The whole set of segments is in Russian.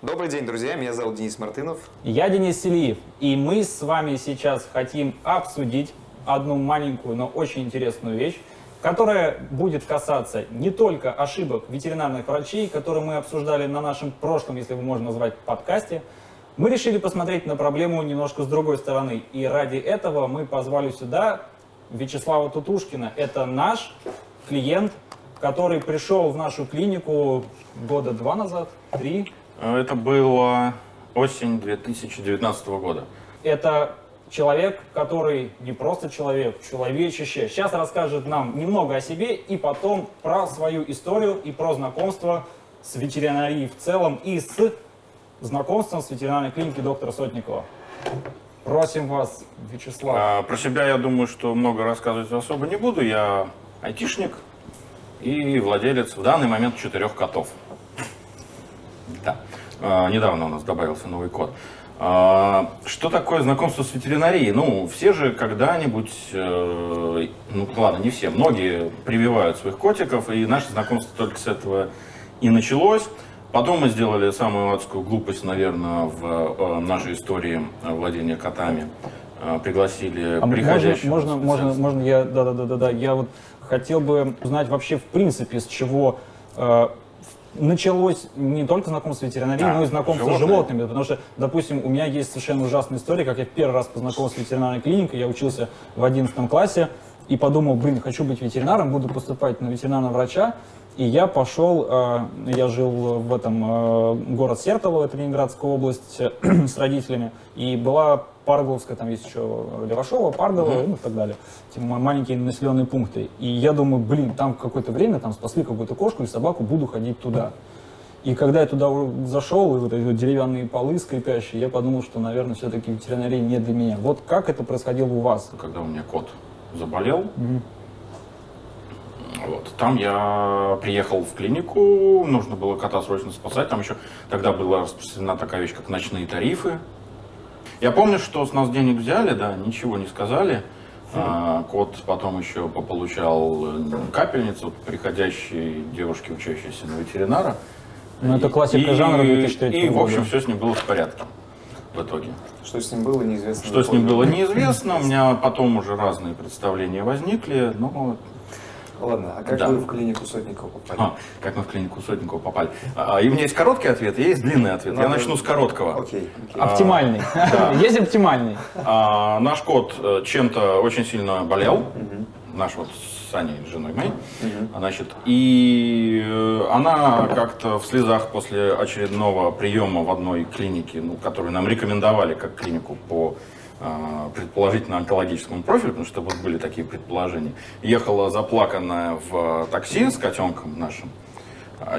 Добрый день, друзья. Меня зовут Денис Мартынов. Я Денис Селиев, и мы с вами сейчас хотим обсудить одну маленькую, но очень интересную вещь, которая будет касаться не только ошибок ветеринарных врачей, которые мы обсуждали на нашем прошлом, если его можно назвать, подкасте. Мы решили посмотреть на проблему немножко с другой стороны, и ради этого мы позвали сюда Вячеслава Тутушкина. Это наш клиент, который пришел в нашу клинику года два назад, три, Это было осень 2019 года. Это человек, который не просто человек, человечище. Сейчас расскажет нам немного о себе и потом про свою историю и про знакомство с ветеринарией в целом и с знакомством с ветеринарной клиникой доктора Сотникова. Просим вас, Вячеслав. А, про себя я думаю, что много рассказывать особо не буду. Я айтишник и владелец в данный момент четырех котов. Да. А, недавно у нас добавился новый кот. А, что такое знакомство с ветеринарией? Ну, все же когда-нибудь, э, ну ладно, не все, многие прививают своих котиков, и наше знакомство только с этого и началось. Потом мы сделали самую адскую глупость, наверное, в э, нашей истории владения котами. Э, Пригласили А можно, приходящего можно, можно, можно я, да, да, да, да, да, я вот хотел бы узнать вообще в принципе, с чего э, началось не только знакомство с ветеринарией, Да, но и знакомство с животные. животными, потому что, допустим, у меня есть совершенно ужасная история, как я в первый раз познакомился с ветеринарной клиникой, я учился в 11 классе и подумал, блин, хочу быть ветеринаром, буду поступать на ветеринарного врача, и я пошел, э, я жил в этом э, город Сертолово, это Ленинградская область, с родителями, и была Парголовская, там есть еще Левашова, Парголова, ну и так далее. Эти ма- маленькие населенные пункты. И я думаю, блин, там какое-то время, там спасли какую-то кошку или собаку, буду ходить туда. И когда я туда зашел, и вот эти деревянные полы скрипящие, я подумал, что, наверное, все-таки ветеринария не для меня. Вот как это происходило у вас? когда у меня кот заболел. Вот. Там я приехал в клинику, нужно было кота срочно спасать. Там еще тогда была распространена такая вещь, как ночные тарифы. Я помню, что с нас денег взяли, да, ничего не сказали. А, кот потом еще получал капельницу от приходящей девушки, учащейся на ветеринара. Ну, это классика И- жанра 2003 И, в года. общем, все с ним было в порядке в итоге. Что с ним было, неизвестно. Что с ним было неизвестно, у меня потом уже разные представления возникли, но Ладно, а как Да. вы в клинику Сотникова попали? а, как мы в клинику Сотникова попали. А, и у меня есть короткий ответ, и есть длинный ответ. Я Надо- начну с короткого. Окей, окей. Оптимальный. Есть оптимальный. А, наш кот э, чем-то очень сильно болел, наш вот с Саней, с женой моей, значит, и э, она как-то в слезах после очередного приема в одной клинике, ну, которую нам рекомендовали как клинику по а, предположительно онкологическому профилю, потому что вот были такие предположения, ехала заплаканная в такси с котенком нашим, А,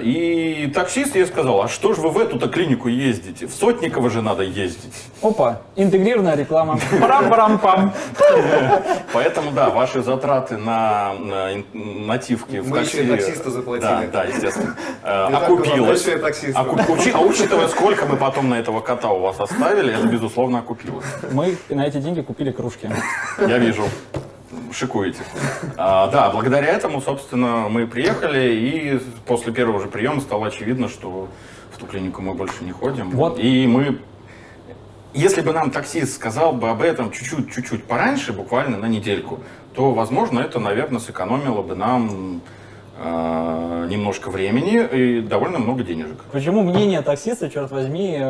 и таксист ей сказал, а что же вы в эту-то клинику ездите? В Сотниково же надо ездить. Опа, интегрированная реклама. Парам-парам-пам. Поэтому, да, ваши затраты на, нативки в Мы такси... еще и таксисту заплатили. Да, да, естественно. э, Окупилось. А учитывая, сколько мы потом на этого кота у вас оставили, это, безусловно, окупилось. Мы на эти деньги купили кружки. Я вижу. Шикуете. А, да, благодаря этому, собственно, мы приехали, и после первого же приема стало очевидно, что в ту клинику мы больше не ходим. Вот. И мы... Если бы нам таксист сказал бы об этом чуть-чуть, чуть-чуть пораньше, буквально на недельку, то, возможно, это, наверное, сэкономило бы нам э, немножко времени и довольно много денежек. Почему мнение таксиста, черт возьми,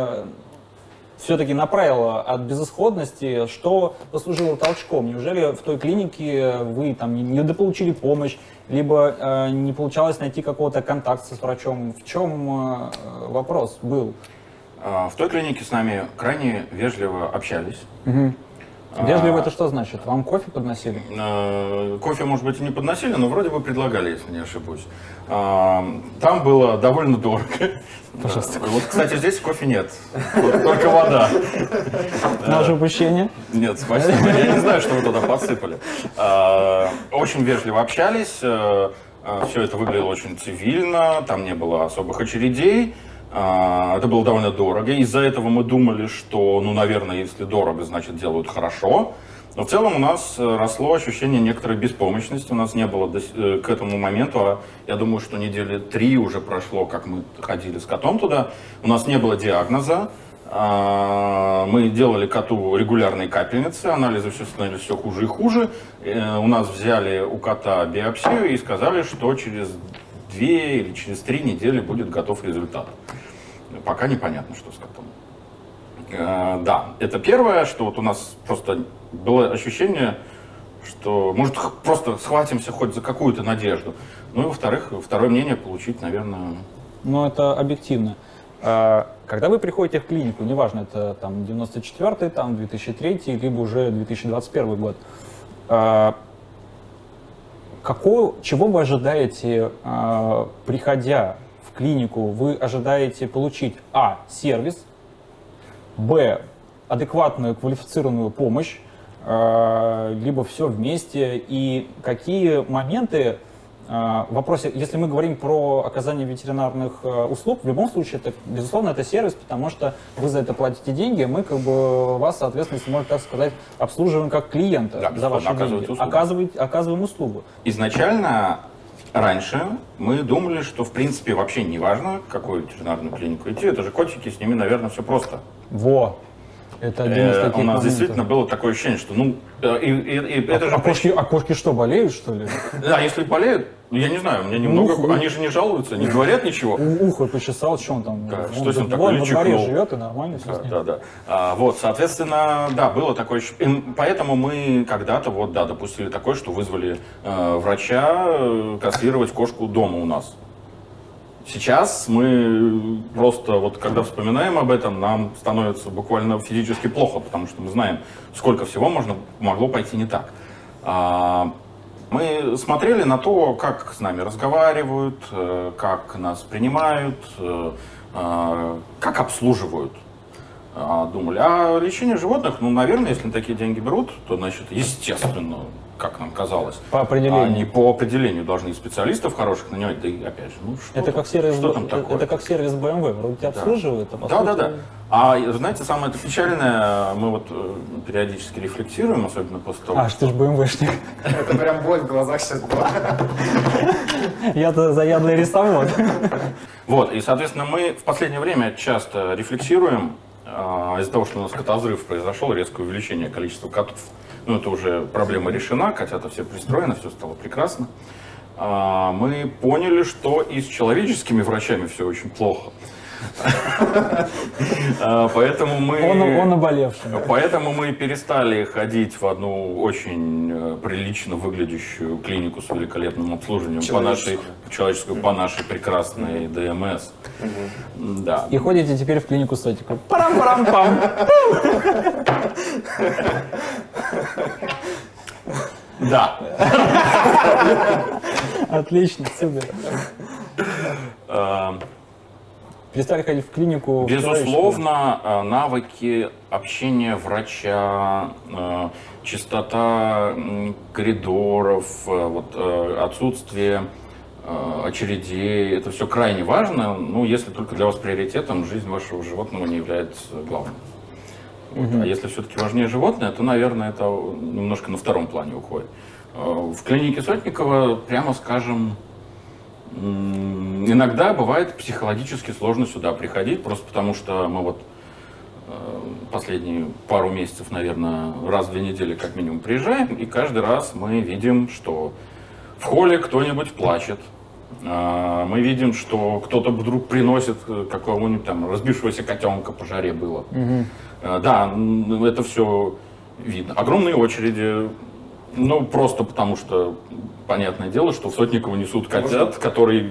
все-таки направило от безысходности, что послужило толчком? Неужели в той клинике вы там не- дополучили помощь, либо э, не получалось найти какого-то контакта с врачом? В чем э, вопрос был? А, В той клинике с нами крайне вежливо общались. А. Вежливо это что значит? Вам кофе подносили? Э, Кофе, может быть, и не подносили, но вроде бы предлагали, если не ошибусь. А, Там было довольно дорого. Пожалуйста. Вот, кстати, здесь кофе нет. Только вода. Наше упущение? Нет, спасибо. Я не знаю, что вы туда подсыпали. А, Очень вежливо общались. Все это выглядело очень цивильно. Там не было особых очередей. А, Это было довольно дорого. Из-за этого мы думали, что, ну, наверное, если дорого, значит, делают хорошо. Но в целом у нас э, росло ощущение некоторой беспомощности. У нас не было до э, к этому моменту, а я думаю, что недели три уже прошло, как мы ходили с котом туда. У нас не было диагноза. А, Мы делали коту регулярные капельницы, анализы все становились все хуже и хуже. Э, У нас взяли у кота биопсию и сказали, что через две или через три недели будет готов результат. Пока непонятно, что с котом. Э, Да, это первое, что вот у нас просто было ощущение, что может просто схватимся хоть за какую-то надежду. Ну и во-вторых, второе мнение получить, наверное, Но это объективно. А, Когда вы приходите в клинику, неважно, это там 94-й, там 2003 либо уже 2021 год, а, какого, чего вы ожидаете, а, приходя в клинику? Вы ожидаете получить а. сервис, б. адекватную квалифицированную помощь, а, либо все вместе, и какие моменты а, в вопросе, если мы говорим про оказание ветеринарных а, услуг, в любом случае, это, безусловно, это сервис, потому что вы за это платите деньги, мы как бы вас, соответственно, если можно так сказать, обслуживаем как клиента Да, за ваши деньги. услугу. Оказывать- оказываем услугу. Изначально, раньше, мы думали, что, в принципе, вообще не важно, в какую ветеринарную клинику идти. Это же котики, с ними, наверное, все просто. Во! Это один из Э, таких У нас моментов. действительно было такое ощущение, что, ну, э, и, и- и это же... а, кошки, а кошки что, болеют, что ли? Да, если болеют, ну, я не знаю, у меня немного... Уху. Они же не жалуются, не говорят ничего. Ухо почесал, что он там? Он что с ним во- такое, во дворе живет и нормально все Да, ним. да, да. А, вот, соответственно, да, было такое. Поэтому мы когда-то вот, да, допустили такое, что вызвали э, врача э, кастрировать кошку дома у нас. Сейчас мы просто, вот когда вспоминаем об этом, нам становится буквально физически плохо, потому что мы знаем, сколько всего можно, могло пойти не так. А, мы смотрели на то, как с нами разговаривают, э, как нас принимают, э, э, как обслуживают. А, Думали, а лечение животных, ну, наверное, если такие деньги берут, то, значит, естественно, как нам казалось. По определению. Они по определению должны специалистов хороших нанимать, да и опять же, ну что, Это там- как сервис, что там такое? это как сервис BMW, вроде тебя обслуживают, а Да, да, сути- да. А знаете, самое это печальное, мы вот э, периодически рефлексируем, особенно после того, А, что ж БМВшник. Это прям боль в глазах сейчас была. Я-то заядлый рисовод. Вот, и, соответственно, мы в последнее время часто рефлексируем а, из-за того, что у нас котозрыв произошел, резкое увеличение количества котов. Ну, это уже проблема решена, котята все пристроены, все стало прекрасно. А, мы поняли, что и с человеческими врачами все очень плохо. А, Поэтому мы... Он, он наболевший. Поэтому мы перестали ходить в одну очень э, прилично выглядящую клинику с великолепным обслуживанием по нашей Человеческую. по нашей прекрасной ДМС. Да. И ходите теперь в клинику сотика. Парам-парам-пам. Да. Отлично, супер. Перестали ходить в клинику. Безусловно, э, навыки общения врача, э, чистота коридоров, э, вот, отсутствие очередей, это все крайне важно, ну, если только для вас приоритетом жизнь вашего животного не является главным. Вот. А если все-таки важнее животное, то, наверное, это немножко на втором плане уходит. В клинике Сотникова, прямо скажем, иногда бывает психологически сложно сюда приходить, просто потому что мы вот э, последние пару месяцев, наверное, раз в две недели как минимум приезжаем, и каждый раз мы видим, что в холле кто-нибудь плачет, А, мы видим, что кто-то вдруг приносит э, какого-нибудь там разбившегося котенка по жаре было. Э, Да, это все видно. Огромные очереди, ну, просто потому что, понятное дело, что в Сотниково несут котят, которые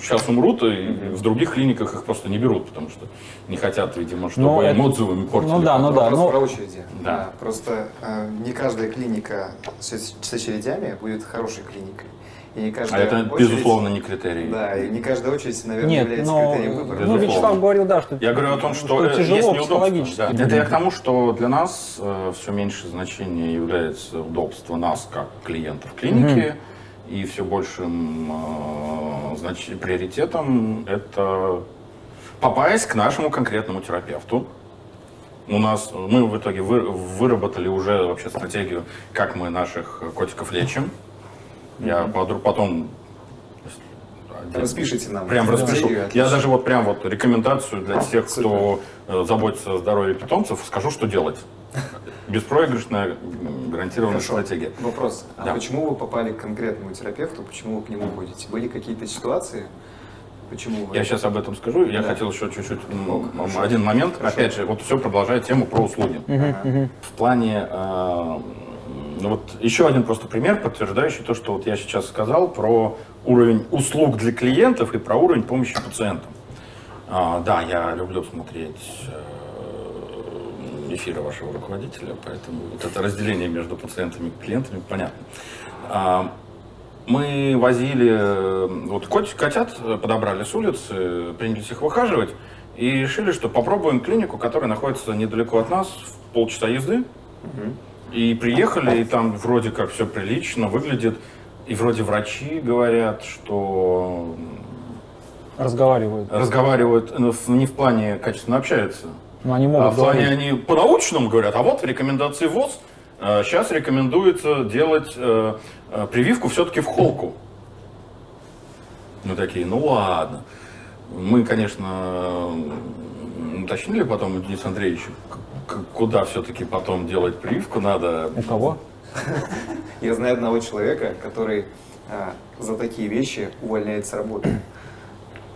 сейчас умрут, и в других клиниках их просто не берут, потому что не хотят, видимо, чтобы Ну, это- им отзывами портили. ну да, ну да. Вопрос но- про очереди. Да. Просто э, не каждая клиника с, с очередями будет хорошей клиникой. И не А каждая это, очередь- безусловно, не критерий. Да, и не каждая очередь, наверное, Нет, является но критерием выбора. ну, Безусловно. Вячеслав говорил, да, что Я говорю о том, что, э, тяжело есть психологически. Да. Это я к тому, что для нас все меньше значения является удобство нас как клиентов клиники, и все большим э, значит, приоритетом это попасть к нашему конкретному терапевту, У нас, мы в итоге вы- выработали уже вообще стратегию, как мы наших котиков лечим. Я подru- потом Распишите нам. Прям распишу. стратегию, Я даже вот прям вот рекомендацию для тех, кто э, заботится о здоровье питомцев, скажу, что делать. Беспроигрышная гарантированная Хорошо. стратегия. Вопрос. А Да. почему вы попали к конкретному терапевту? Почему вы к нему ходите? Были какие-то ситуации? Почему вы... Я сейчас об этом скажу. Я Да. хотел еще чуть-чуть хорошо. один момент. Хорошо. Опять же, вот все продолжает тему про услуги. Ага. В плане, э, ну вот еще один просто пример, подтверждающий то, что вот я сейчас сказал про уровень услуг для клиентов и про уровень помощи пациентам. А, да, я люблю смотреть э, эфиры вашего руководителя, поэтому вот это разделение между пациентами и клиентами понятно. А, мы возили, вот кот- котят подобрали с улицы, принялись их выхаживать и решили, что попробуем клинику, которая находится недалеко от нас, в полчаса езды. Мгм. И приехали, и там вроде как все прилично выглядит. И вроде врачи говорят, что Разговаривают. разговаривают ну, не в плане качественно общаются, Но они а могут в плане говорить. они по-научному говорят, а вот в рекомендации ВОЗ сейчас рекомендуется делать э, э, прививку все-таки в холку. Мы такие, ну ладно. Мы, конечно, уточнили потом у Дениса Андреевича, куда все-таки потом делать прививку надо. У кого? Я знаю одного человека, который а, за такие вещи увольняет с работы.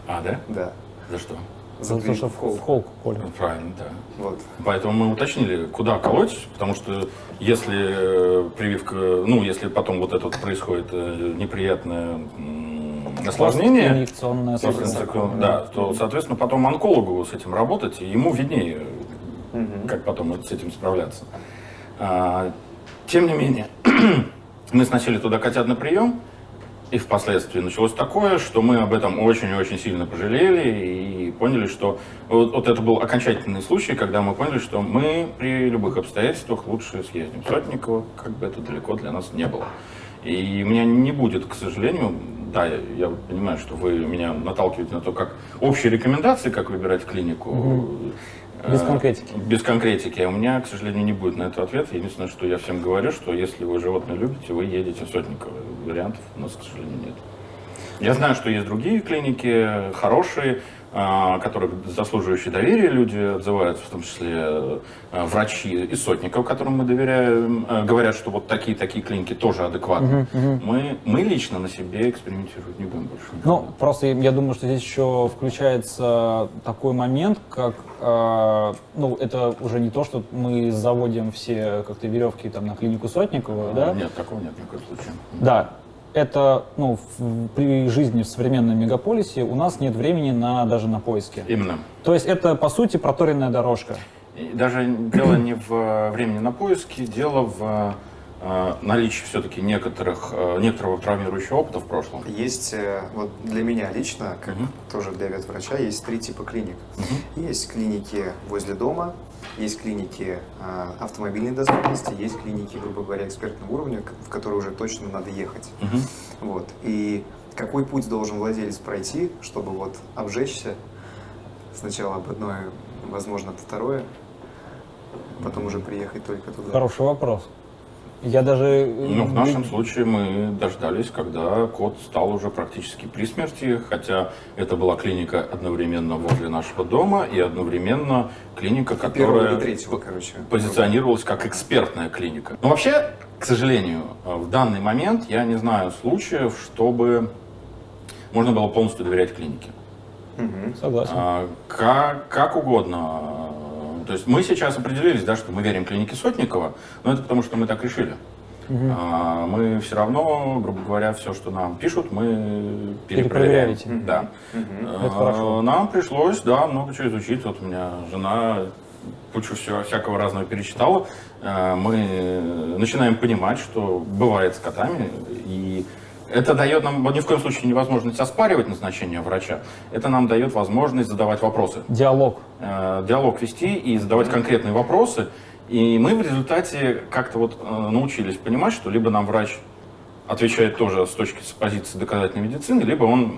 А, да? Да. За что? За За то, что в холку. в холку колют. Ну, Правильно, да. Вот. Поэтому мы уточнили, куда колоть, потому что если э, прививка, ну, если потом вот это вот происходит э, неприятное осложнение, Инъекционное да, то, соответственно, потом онкологу с этим работать, и ему виднее, Мгм. как потом с этим справляться. А, тем не менее, мы сносили туда котят на прием, и впоследствии началось такое, что мы об этом очень-очень сильно пожалели и поняли, что вот, вот это был окончательный случай, когда мы поняли, что мы при любых обстоятельствах лучше съездим в Сотниково, как бы это далеко для нас не было. И у меня не будет, к сожалению, да, я, понимаю, что вы меня наталкиваете на то, как общие рекомендации, как выбирать клинику. э, Без конкретики. Без конкретики. А у меня, к сожалению, не будет на это ответа. Единственное, что я всем говорю, что если вы животное любите, вы едете в Сотниково. Вариантов у нас, к сожалению, нет. Я знаю, что есть другие клиники, хорошие, а, которые заслуживающие доверия люди отзываются, в том числе э, врачи из Сотников, которым мы доверяем, э, говорят, что вот такие-такие клиники тоже адекватны. Мы, мы лично на себе экспериментировать не будем больше. Ну, просто я думаю, что здесь еще включается такой момент, как, э, ну, это уже не то, что мы заводим все как-то веревки там на клинику Сотникова, да? Нет, такого нет в коем случае. Да, это, ну, в- при жизни в современном мегаполисе у нас нет времени на, даже на поиски. Именно. То есть это, по сути, проторенная дорожка. И даже дело не в э, времени на поиски, дело в э, наличии все-таки некоторых, э, некоторого травмирующего опыта в прошлом. Есть, э, вот для меня лично, как Мгм. тоже для ветврача, есть три типа клиник. Есть клиники возле дома, есть клиники а, автомобильной доступности, есть клиники, грубо говоря, экспертного уровня, в которые уже точно надо ехать. Мгм. Вот. И какой путь должен владелец пройти, чтобы вот обжечься сначала об одной, возможно, об второе, потом уже приехать только туда. Хороший вопрос. Я даже... Ну, в нашем случае мы дождались, когда кот стал уже практически при смерти, хотя это была клиника одновременно возле нашего дома и одновременно клиника, которая третьего, короче. позиционировалась как экспертная клиника. Но вообще, к сожалению, э, в данный момент я не знаю случаев, чтобы можно было полностью доверять клинике. Мгм. Согласен. А, Как, как угодно. То есть мы сейчас определились, да, что мы верим клинике Сотникова, но это потому, что мы так решили. А, Мы все равно, грубо говоря, все, что нам пишут, мы перепроверяем. Да. Это хорошо. А, Нам пришлось, да, много чего изучить. Вот у меня жена кучу всего, всякого разного перечитала. А, Мы начинаем понимать, что бывает с котами. И это дает нам ни в коем случае невозможность оспаривать назначение врача. Это нам дает возможность задавать вопросы Диалог. э, диалог вести и задавать конкретные вопросы. И мы в результате как-то вот э, научились понимать, что либо нам врач отвечает тоже с точки с позиции доказательной медицины, либо он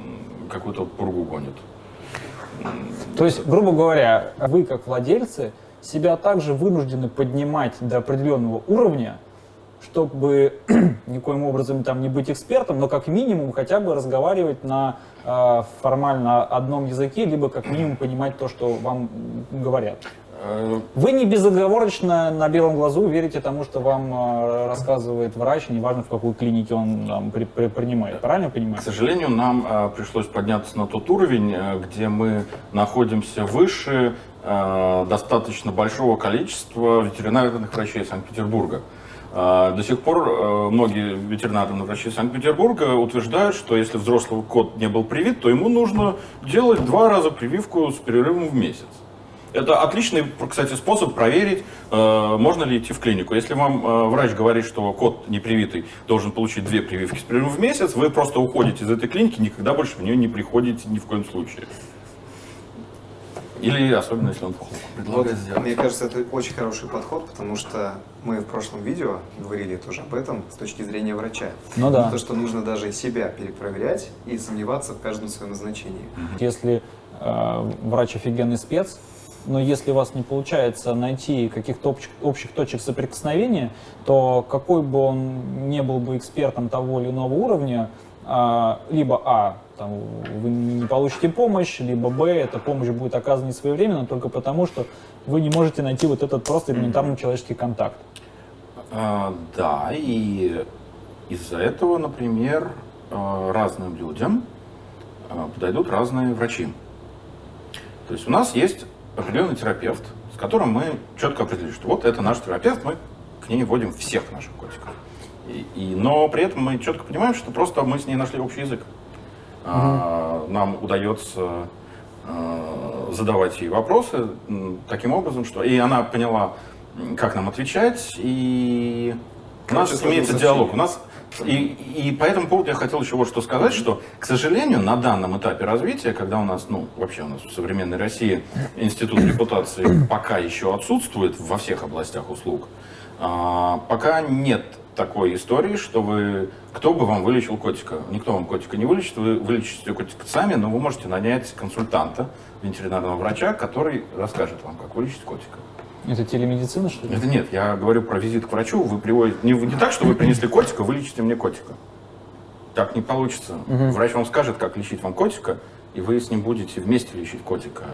какую-то пургу гонит. То есть, грубо говоря, вы как владельцы себя также вынуждены поднимать до определенного уровня, чтобы никоим образом там не быть экспертом, но как минимум хотя бы разговаривать на э, формально одном языке, либо как минимум понимать то, что вам говорят. Э, Вы не безоговорочно на белом глазу верите тому, что вам э, рассказывает врач, неважно в какой клинике он там, при- при- принимает. Правильно понимаю? К сожалению, нам э, пришлось подняться на тот уровень, э, где мы находимся выше э, достаточно большого количества ветеринарных врачей Санкт-Петербурга. Э, До сих пор э, многие ветеринарные врачи Санкт-Петербурга утверждают, что если взрослый кот не был привит, то ему нужно делать два раза прививку с перерывом в месяц. Это отличный, кстати, способ проверить, э, можно ли идти в клинику. Если вам э, врач говорит, что кот непривитый должен получить две прививки с перерывом в месяц, вы просто уходите из этой клиники, никогда больше в нее не приходите ни в коем случае. Или особенно, если он плохо Вот, предлагает сделать. мне кажется, это очень хороший подход, потому что мы в прошлом видео говорили тоже об этом с точки зрения врача. Ну да. То, что нужно даже себя перепроверять и сомневаться в каждом своем назначении. Если э, врач офигенный спец, но если у вас не получается найти каких-то общих, общих точек соприкосновения, то какой бы он не был бы экспертом того или иного уровня, а, либо А, там, вы не получите помощь, либо Б, эта помощь будет оказана не своевременно, только потому, что вы не можете найти вот этот просто элементарный человеческий контакт. А, да, и из-за этого, например, э, разным людям э, подойдут разные врачи. То есть у нас есть определенный терапевт, с которым мы четко определили, что вот это наш терапевт, мы к ней вводим всех наших котиков. И, и- но при этом мы четко понимаем, что просто мы с ней нашли общий язык. А, нам удается э, задавать ей вопросы таким образом, что и она поняла, как нам отвечать, и у нас Короче, имеется диалог. У нас и, и по этому поводу я хотел еще вот что сказать, что, к сожалению, на данном этапе развития, когда у нас, ну, вообще у нас в современной России институт репутации пока еще отсутствует во всех областях услуг, а, пока нет такой истории, что вы, кто бы вам вылечил котика. Никто вам котика не вылечит, вы вылечите котика сами, но вы можете нанять консультанта, ветеринарного врача, который расскажет вам, как вылечить котика. Это телемедицина, что ли? Это нет, я говорю про визит к врачу. Вы приводите не, не так, что вы принесли котика, вылечите мне котика. Так не получится. Врач вам скажет, как лечить вам котика, и вы с ним будете вместе лечить котика.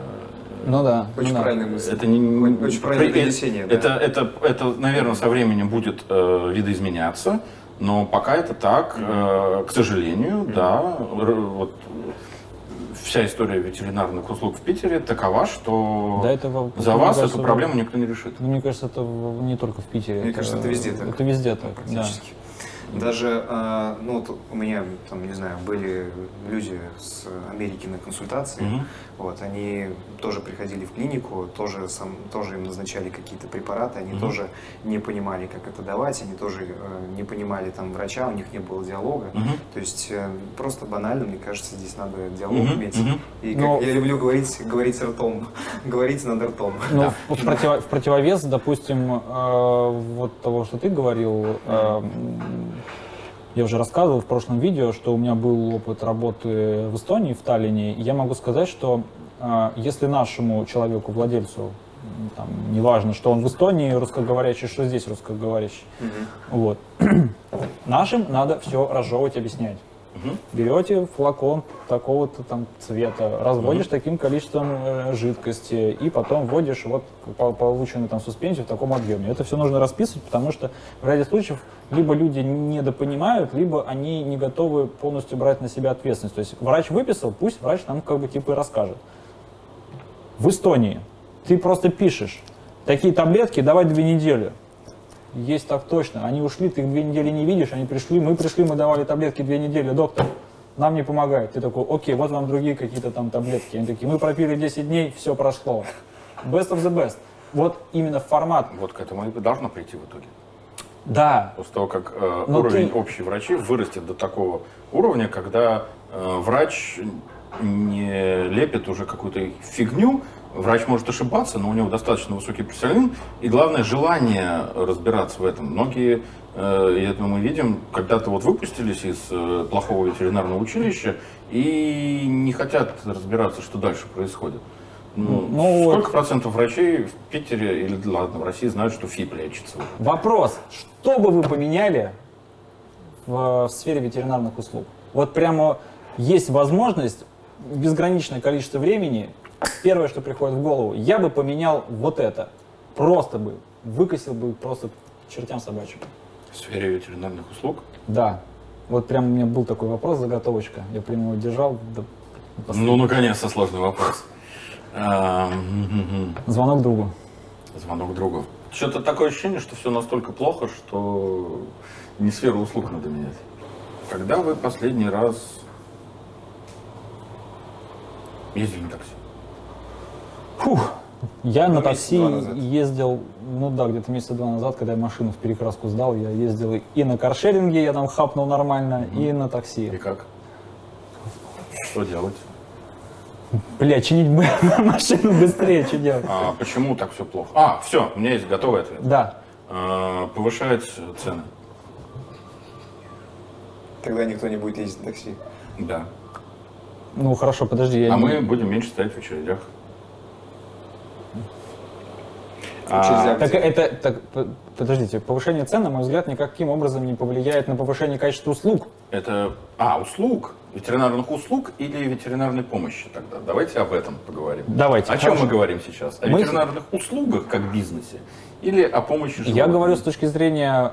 Ну да. Очень ну да. правильная мысль. Это не, Очень правильное донесение, да. это, это, это, наверное, со временем будет э, видоизменяться, но пока это так, э, к сожалению, да, р- вот вся история ветеринарных услуг в Питере такова, что Да, это за вас кажется, эту проблему никто не решит. Ну, мне кажется, это не только в Питере. Мне кажется, это везде так. Это везде так, да. Даже, а, ну, вот у меня, там, не знаю, были люди с Америки на консультации, Мгм. вот, они тоже приходили в клинику, тоже, сам, тоже им назначали какие-то препараты, они Мгм. тоже не понимали, как это давать, они тоже э, не понимали там врача, у них не было диалога. Мгм. То есть э, просто банально, мне кажется, здесь надо диалог Мгм, иметь. мгм. И как Но- я люблю говорить, говорить ртом, говорить над ртом. Ну, в, в противо- в противовес, допустим, э, вот того, что ты говорил, э, я уже рассказывал в прошлом видео, что у меня был опыт работы в Эстонии, в Таллине. И я могу сказать, что э, если нашему человеку, владельцу, там, неважно, что он в Эстонии русскоговорящий, что здесь русскоговорящий, Мгм. вот, нашим надо все разжевывать, объяснять. Мгм. Берете флакон такого-то там цвета, разводишь таким количеством э, жидкости и потом вводишь вот по- полученную там суспензию в таком объеме. Это все нужно расписывать, потому что в ряде случаев либо люди недопонимают, либо они не готовы полностью брать на себя ответственность. То есть врач выписал, пусть врач нам как бы типа и расскажет. В Эстонии ты просто пишешь, такие таблетки давай две недели. Есть так точно. Они ушли, ты их две недели не видишь, они пришли, мы пришли, мы давали таблетки две недели, доктор, нам не помогает. Ты такой, окей, вот вам другие какие-то там таблетки. Они такие, мы пропили 10 дней, все прошло. Best of the best. Вот именно формат. Вот к этому и должно прийти в итоге. Да, После того, как э, Но уровень ты- общей врачей вырастет до такого уровня, когда э, врач не лепит уже какую-то фигню, врач может ошибаться, но у него достаточно высокий профессионализм и, главное, желание разбираться в этом. Многие, э, и это мы видим, когда-то вот выпустились из э, плохого ветеринарного училища и не хотят разбираться, что дальше происходит. Ну, ну, сколько процентов врачей в Питере или ладно, в России знают, что ФИП лечится? Вопрос. Что бы вы поменяли в, в сфере ветеринарных услуг? Вот прямо есть возможность, безграничное количество времени, первое, что приходит в голову, я бы поменял вот это. Просто бы. Выкосил бы просто чертям собачьим. В сфере ветеринарных услуг? Да. Вот прям у меня был такой вопрос, заготовочка. Я прям его держал. до Ну, наконец-то сложный вопрос. Звонок другу. Звонок другу. Что-то такое ощущение, что все настолько плохо, что не сферу услуг надо менять. Когда вы последний раз ездили на такси? Фух. Я на такси ездил, ну да, где-то месяца два назад, когда я машину в перекраску сдал, я ездил и на каршеринге, я там хапнул нормально, и на И такси. как? Что делать? Бля, чинить бы машину быстрее, что делать? А, почему так все плохо? А, все, у меня есть готовый ответ. Да. А, повышать цены. Тогда никто не будет ездить на такси. Да. Ну хорошо, подожди, я А не- мы будем меньше стоять в очередях. Очередях. Так это, так, подождите, повышение цен, на мой взгляд, никаким образом не повлияет на повышение качества услуг. Это, а, услуг, ветеринарных услуг или ветеринарной помощи тогда? Давайте об этом поговорим. Давайте. О чем хорошо. мы говорим сейчас? О Мы- ветеринарных услугах как бизнесе или о помощи животным? Я говорю с точки зрения,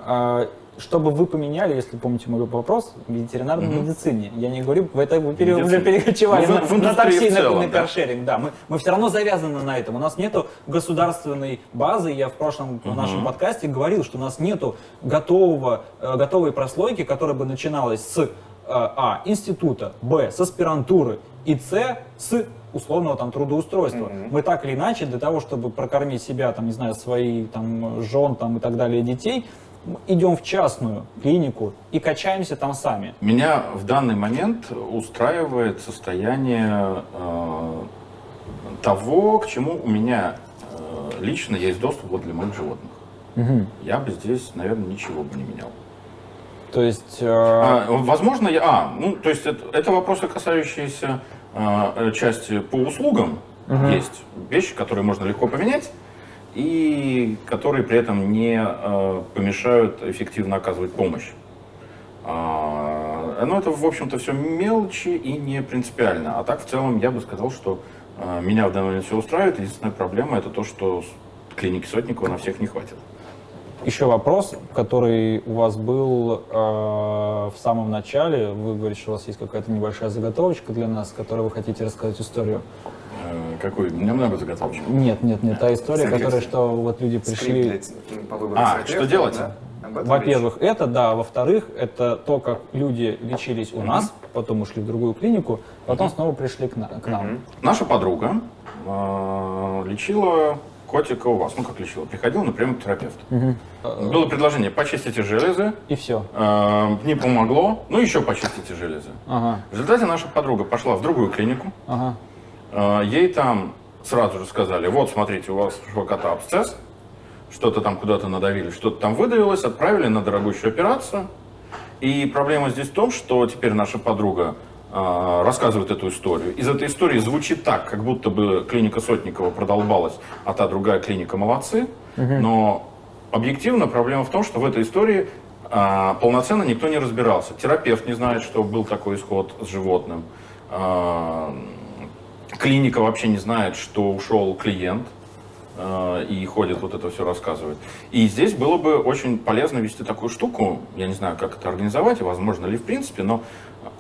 а, чтобы вы поменяли, если помните мой вопрос, в ветеринарной медицине. Я не говорю, в это вы пере- уже перекочевали Ну, на, в на такси, на- целом, на, да. каршеринг. Да, мы, мы все равно завязаны на этом. У нас нету государственной базы. Я в прошлом нашем подкасте говорил, что у нас нету готового, э, готовой прослойки, которая бы начиналась с э, а. института, б. с аспирантуры и с. с условного там трудоустройства. Мы так или иначе для того, чтобы прокормить себя, там, не знаю, свои там жен там и так далее, детей, идем в частную клинику и качаемся там сами. Меня в данный момент устраивает состояние э, того, к чему у меня э, лично есть доступ вот для моих животных. Я бы здесь, наверное, ничего бы не менял. То есть, э, А, возможно, я... А, ну, то есть это, это вопросы, касающиеся э, части по услугам. Есть вещи, которые можно легко поменять, и которые при этом не э, помешают эффективно оказывать помощь. А, ну, это, в общем-то, все мелочи и не принципиально. А так, в целом, я бы сказал, что э, меня в данный момент все устраивает. Единственная проблема это то, что клиники Сотникова на всех не хватит. еще вопрос, который у вас был э, в самом начале. Вы говорите, что у вас есть какая-то небольшая заготовочка для нас, которой вы хотите рассказать историю. Э, какой? У меня много заготовочек. Нет, нет, нет, та история, Скрипт. которая, что вот люди пришли. по выбору А, что делать? да? Во-первых, это, да. Во-вторых, это то, как люди лечились у нас, потом ушли в другую клинику, потом снова пришли к, на- к нам. Наша подруга э, лечила котика у вас. Ну, как лечила? Приходила на прием к терапевту. Было предложение почистите железы. И все. э, не помогло. Ну, еще почистите железы. Ага, В результате наша подруга пошла в другую клинику. ага. Э, Ей там сразу же сказали, вот, смотрите, у вас у кота абсцесс, что-то там куда-то надавили, что-то там выдавилось, отправили на дорогущую операцию. И проблема здесь в том, что теперь наша подруга э, рассказывает эту историю. Из этой истории звучит так, как будто бы клиника Сотникова продолбалась, а та другая клиника молодцы. Но объективно проблема в том, что в этой истории а, полноценно никто не разбирался. Терапевт не знает, что был такой исход с животным. А, клиника вообще не знает, что ушел клиент э, и ходит вот это все рассказывает. И здесь было бы очень полезно вести такую штуку, я не знаю, как это организовать, возможно ли в принципе, но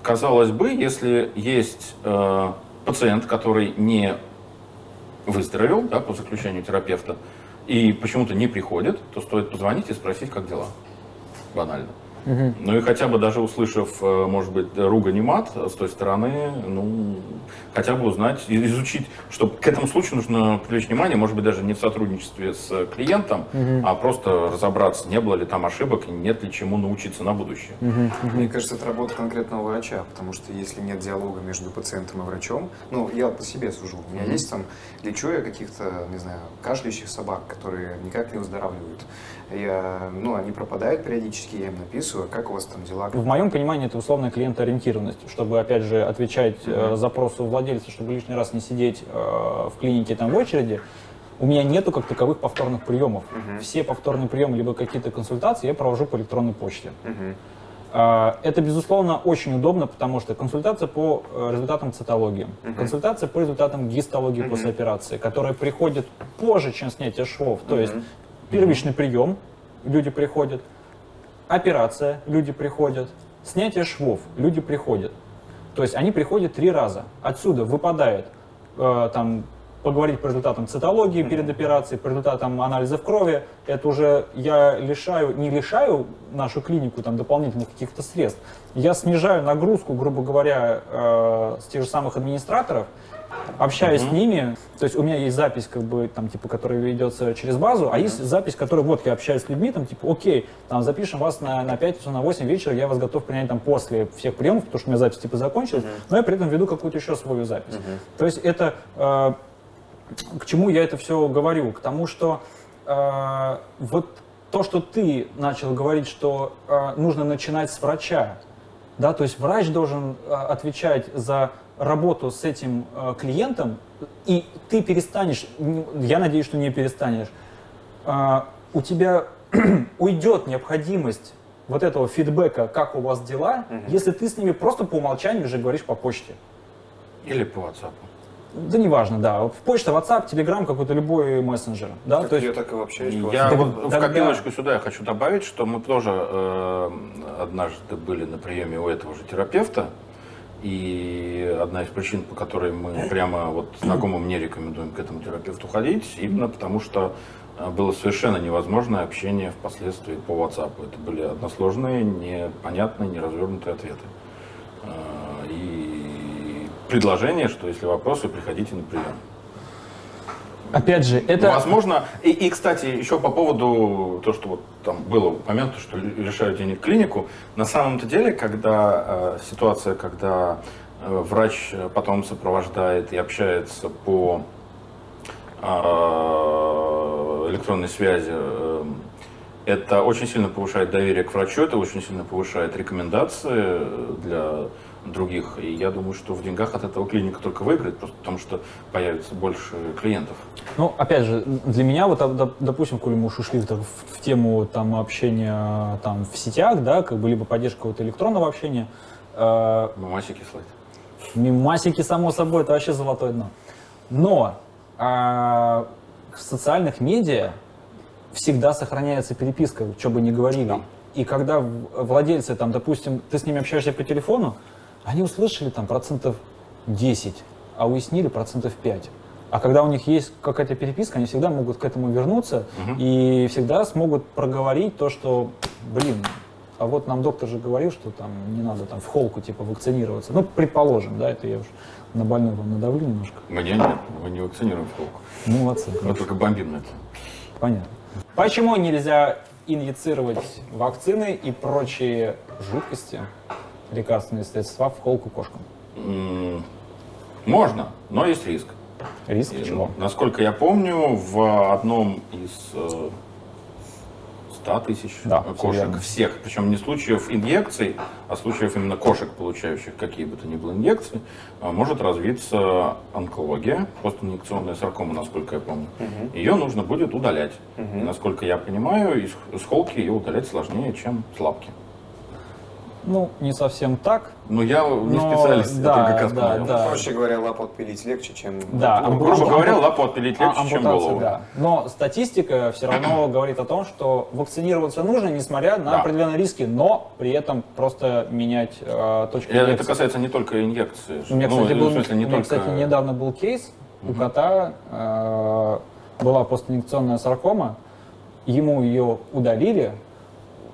казалось бы, если есть э, пациент, который не выздоровел да, по заключению терапевта и почему-то не приходит, то стоит позвонить и спросить, как дела. Банально. Ну и хотя бы даже услышав, э, может быть, ругань и мат с той стороны, ну, хотя бы узнать, изучить, что к этому случаю нужно привлечь внимание, может быть, даже не в сотрудничестве с клиентом, а просто разобраться, не было ли там ошибок нет ли чему научиться на будущее. Мне кажется, это работа конкретного врача, потому что если нет диалога между пациентом и врачом, ну, я по себе сужу, у меня есть там, лечу я каких-то, не знаю, кашляющих собак, которые никак не выздоравливают. Я, ну, они пропадают периодически, я им написываю, как у вас там дела? В моем понимании это условная клиентоориентированность, чтобы, опять же, отвечать э, запросу владельца, чтобы лишний раз не сидеть э, в клинике там в очереди. У меня нету как таковых повторных приемов. Все повторные приемы, либо какие-то консультации я провожу по электронной почте. А, Это, безусловно, очень удобно, потому что консультация по э, результатам цитологии, консультация по результатам гистологии после операции, которая приходит позже, чем снятие швов. То есть первичный прием, люди приходят, операция, люди приходят, снятие швов, люди приходят. То есть они приходят три раза. Отсюда выпадает э, там поговорить по результатам цитологии перед операцией, по результатам анализов крови. Это уже я лишаю, не лишаю нашу клинику там дополнительных каких-то средств. Я снижаю нагрузку, грубо говоря, э, с тех же самых администраторов, общаюсь с ними, то есть у меня есть запись, как бы, там, типа, которая ведется через базу, а есть запись, которая, вот, я общаюсь с людьми, там, типа, окей, там, запишем вас на, на пятницу, на 8 вечера, я вас готов принять там после всех приемов, потому что у меня запись, типа, закончилась, но я при этом веду какую-то еще свою запись. То есть это, э, к чему я это все говорю? К тому, что э, вот то, что ты начал говорить, что э, нужно начинать с врача, да, то есть врач должен э, отвечать за работу с этим э, клиентом, и ты перестанешь, я надеюсь, что не перестанешь, а, у тебя уйдет необходимость вот этого фидбэка, как у вас дела, если ты с ними просто по умолчанию уже говоришь по почте. Или по WhatsApp. Да неважно, да. В почта, WhatsApp, Telegram, какой-то любой мессенджер. Да? Как то есть, я так и общаюсь. по Я WhatsApp. вот в тогда- копилочку сюда я хочу добавить, что мы тоже э, однажды были на приеме у этого же терапевта, и одна из причин, по которой мы прямо вот знакомым не рекомендуем к этому терапевту ходить, именно потому что э, было совершенно невозможное общение впоследствии по WhatsApp. Это были односложные, непонятные, неразвернутые ответы. Э, И предложение, что если вопросы, приходите на прием. Опять же, это... Возможно. И, и, кстати, еще по поводу то, что вот там было упомянуто, что ли- лишают денег клинику. На самом-то деле, когда э, ситуация, когда э, врач э, потом сопровождает и общается по э, электронной связи, э, это очень сильно повышает доверие к врачу, это очень сильно повышает рекомендации для других. И я думаю, что в деньгах от этого клиника только выиграет, просто потому что появится больше клиентов. Ну, опять же, для меня, вот, доп- допустим, коли мы уж ушли в, в тему там, общения там, в сетях, да, как бы либо поддержка вот, электронного общения, э, Мамасики слать. Мимасики, само собой, это вообще золотое дно. Но а, в социальных медиа всегда сохраняется переписка, что бы ни говорили. И когда владельцы, там, допустим, ты с ними общаешься по телефону, они услышали там процентов 10, а уяснили процентов 5. А когда у них есть какая-то переписка, они всегда могут к этому вернуться и всегда смогут проговорить то, что, блин, а вот нам доктор же говорил, что там не надо там в холку типа вакцинироваться. Ну, предположим, да, это я уж на больную вам надавлю немножко. Мне нет, мы не вакцинируем в холку. Ну, молодцы. Мы только бомбим на это. Понятно. Почему нельзя инъецировать вакцины и прочие жидкости, лекарственные средства в холку кошкам? Можно, но есть риск. Риск И, чего? Насколько я помню, в одном из э, 100 тысяч Да, э, кошек верно. всех, причем не случаев инъекций, а случаев именно кошек, получающих какие бы то ни было инъекции, э, может развиться онкология, постинъекционная саркома, насколько я помню. Ее нужно будет удалять. И, насколько я понимаю, из, из холки ее удалять сложнее, чем с лапки. Ну, не совсем так. Но я не Но, специалист, я да, только каску да, да. Проще говоря, лапу отпилить легче, чем... Да, Ну, грубо говоря, лапу отпилить легче, А, чем голову. да. Но статистика все равно говорит о том, что вакцинироваться нужно, несмотря на Да. определенные риски, но при этом просто менять э, точку Э, Это инъекции. касается не только инъекции. У меня, Ну, кстати, был, смысле, не у меня, только... кстати, недавно был кейс. У кота э, была постинъекционная саркома. Ему ее удалили.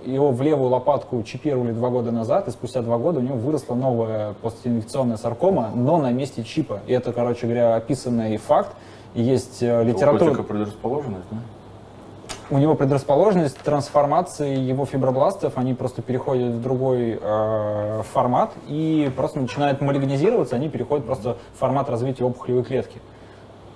Его в левую лопатку чипировали два года назад, и спустя два года у него выросла новая постинъекционная саркома, но на месте чипа. И это, короче говоря, описанный факт. И есть э, У литература. котика предрасположенность, да? У него предрасположенность трансформации его фибробластов, они просто переходят в другой э, формат и просто начинают малигнизироваться, они переходят просто в формат развития опухолевой клетки.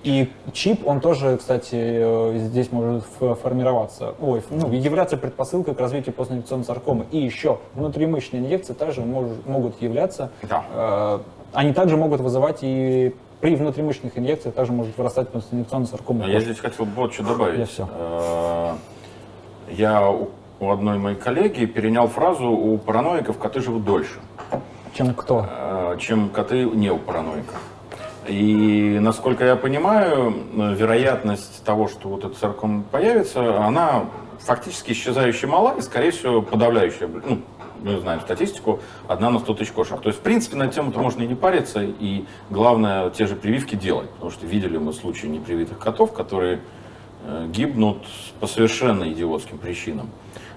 И чип, он тоже, кстати, э, здесь может формироваться, ой, ну, являться предпосылкой к развитию постинфекционной саркомы. И еще внутримышечные инъекции также мож- могут являться, Да. э, они также могут вызывать и при внутримышечных инъекциях также может вырастать постинфекционная саркома. А Я здесь хотел бы вот что добавить. Я. Э, Я у у одной моей коллеги перенял фразу у параноиков коты живут дольше, Чем кто? э, чем коты не у параноиков. И, насколько я понимаю, вероятность того, что вот этот сарком появится, она фактически исчезающая мала и, скорее всего, подавляющая. Ну, мы знаем статистику, одна на 100 тысяч кошек. То есть, в принципе, на тему-то можно и не париться, и главное, те же прививки делать. Потому что видели мы случаи непривитых котов, которые э, гибнут по совершенно идиотским причинам.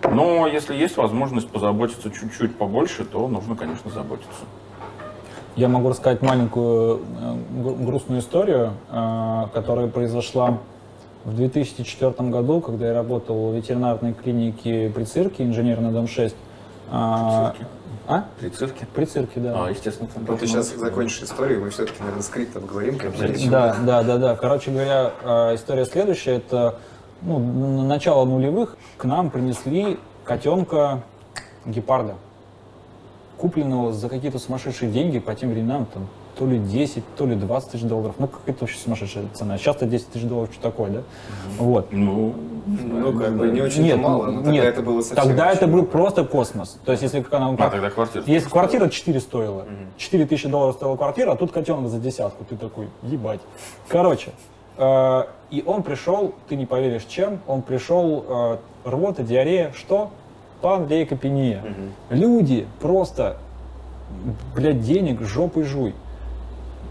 Но если есть возможность позаботиться чуть-чуть побольше, то нужно, конечно, заботиться. Я могу рассказать маленькую э, гру- грустную историю, э, которая произошла в 2004 году, когда я работал в ветеринарной клинике при цирке, инженерный дом 6. А, цирке? а? При цирке? При цирке, да. А, естественно. там Вот ты сейчас закончишь историю, мы все-таки, наверное, скрипт обговорим. как. Да, да, да, да. Короче говоря, э, история следующая. Это ну, начало нулевых к нам принесли котенка гепарда, купленного за какие-то сумасшедшие деньги по тем временам, там, то ли 10, то ли 20 тысяч долларов. Ну, какая-то вообще сумасшедшая цена. Сейчас-то 10 тысяч долларов, что такое, да? Вот. Ну, Ну, как бы не очень Нет, мало, но тогда нет, это было совсем Тогда очень это был просто космос. То есть, если как она... а, тогда квартира. Если квартира 4 стоила, 4 тысячи долларов стоила квартира, а тут котенок за десятку. Ты такой, ебать. Короче, э, и он пришел, ты не поверишь чем, он пришел, э, рвота, диарея, что? Панлейкопения. Люди просто, блядь, денег жопой жуй.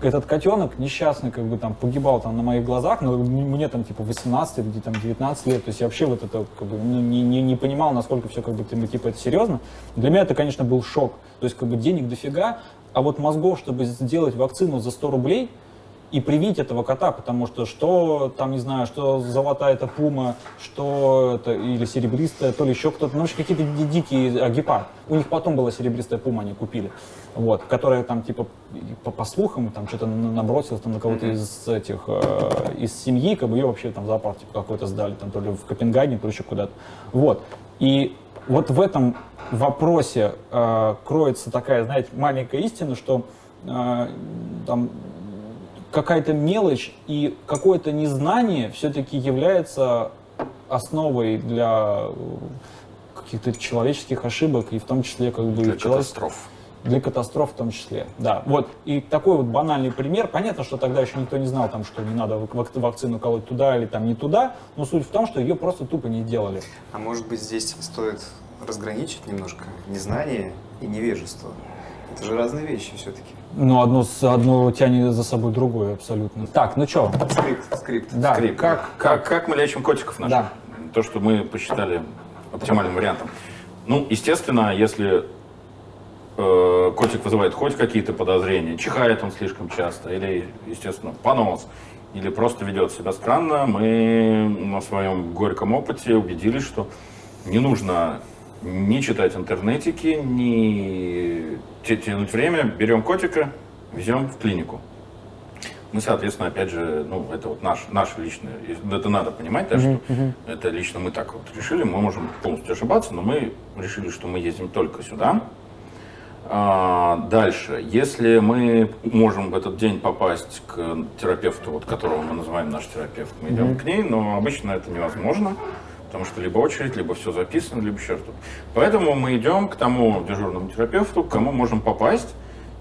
Этот котенок несчастный, как бы там погибал там на моих глазах, но мне там типа 18 или там 19 лет, то есть я вообще вот это как бы ну, не, не, не понимал, насколько все как бы типа это серьезно. Для меня это, конечно, был шок. То есть как бы денег дофига, а вот мозгов, чтобы сделать вакцину за 100 рублей, и привить этого кота, потому что что там, не знаю, что золотая это пума, что это или серебристая, то ли еще кто-то, ну, вообще какие-то ди- дикие а, гепард. У них потом была серебристая пума, они купили, вот, которая там типа по, по слухам там что-то на- набросилась там на кого-то из этих, э, из семьи, как бы ее вообще там в зоопарк типа какой-то сдали, там то ли в Копенгаген, то ли еще куда-то, вот. И вот в этом вопросе э, кроется такая, знаете, маленькая истина, что э, там какая-то мелочь и какое-то незнание все-таки является основой для э, каких-то человеческих ошибок и в том числе как бы Для человек- катастроф. для катастроф в том числе. Да, вот. И такой вот банальный пример. Понятно, что тогда еще никто не знал, там, что не надо вак- вакцину колоть туда или там не туда, но суть в том, что ее просто тупо не делали. А может быть здесь стоит разграничить немножко незнание и невежество? Это же разные вещи все-таки. Но одно, одно тянет за собой другое абсолютно. Так, ну что? Скрипт, скрипт. Да, Скрип. как, Как, как мы лечим котиков наших? Да. То, что мы посчитали оптимальным вариантом. Ну, естественно, если э, котик вызывает хоть какие-то подозрения, чихает он слишком часто, или, естественно, понос, или просто ведет себя странно, мы на своем горьком опыте убедились, что не нужно ни читать интернетики, ни те- тянуть время. Берем котика, везем в клинику. Мы, соответственно, опять же, ну, это вот наш, наш личный, это надо понимать, да, что это лично мы так вот решили, мы можем полностью ошибаться, но мы решили, что мы ездим только сюда. А, дальше, если мы можем в этот день попасть к терапевту, вот которого мы называем наш терапевт, мы идем к ней, но обычно это невозможно, потому что либо очередь, либо все записано, либо еще что-то. Поэтому мы идем к тому дежурному терапевту, к кому можем попасть,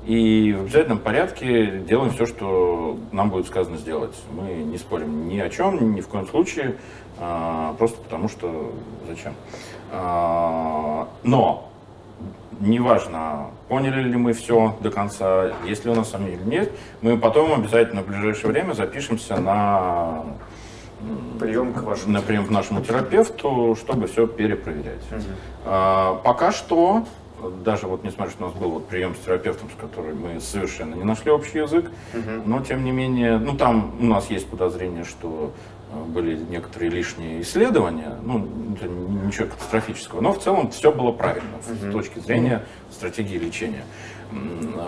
и в обязательном порядке делаем все, что нам будет сказано сделать. Мы не спорим ни о чем, ни в коем случае, а, просто потому что зачем. А, Но неважно, поняли ли мы все до конца, есть ли у нас сомнения или нет, мы потом обязательно в ближайшее время запишемся на, Прием к вашему на прием к нашему терапевту, чтобы все перепроверять. А, Пока что, даже вот несмотря, что у нас был вот прием с терапевтом, с которым мы совершенно не нашли общий язык, но тем не менее, ну там у нас есть подозрение, что э, были некоторые лишние исследования, ну это ничего катастрофического, но в целом все было правильно с точки зрения стратегии лечения.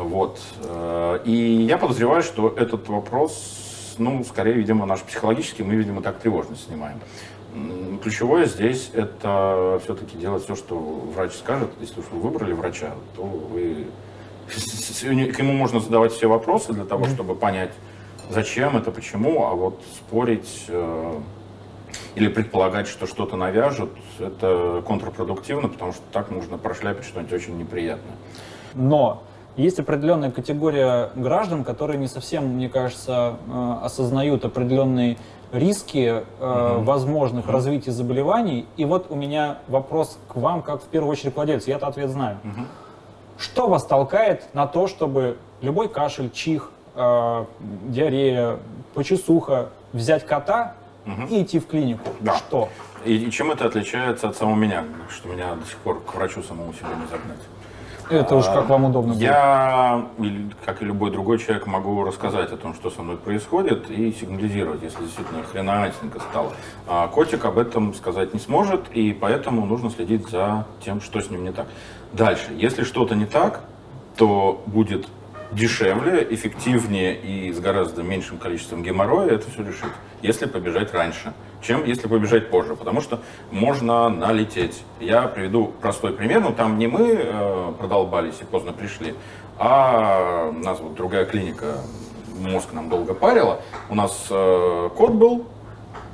Вот. Э, И я подозреваю, что этот вопрос ну, скорее, видимо, наш психологический, мы, видимо, так тревожность снимаем. Ключевое здесь это все-таки делать все, что врач скажет. Если уж вы выбрали врача, то вы к нему можно задавать все вопросы для того, чтобы понять, зачем это, почему, а вот спорить э, или предполагать, что что-то навяжут, это контрпродуктивно, потому что так можно прошляпить что-нибудь очень неприятное. Но есть определенная категория граждан, которые не совсем, мне кажется, э, осознают определенные риски э, возможных развития заболеваний. И вот у меня вопрос к вам, как в первую очередь владельцу. Я-то ответ знаю. Что вас толкает на то, чтобы любой кашель, чих, э, диарея, почесуха взять кота и идти в клинику? Да. Что? И, и чем это отличается от самого меня, что меня до сих пор к врачу самому себе не загнать? Это уж как вам удобно. Я, как и любой другой человек, могу рассказать о том, что со мной происходит, и сигнализировать, если действительно хреноватенько стало. А котик об этом сказать не сможет, и поэтому нужно следить за тем, что с ним не так. Дальше, если что-то не так, то будет дешевле, эффективнее и с гораздо меньшим количеством геморроя это все решить, если побежать раньше, чем если побежать позже, потому что можно налететь. Я приведу простой пример, но там не мы э, продолбались и поздно пришли, а у нас вот другая клиника, мозг нам долго парила. У нас э, кот был,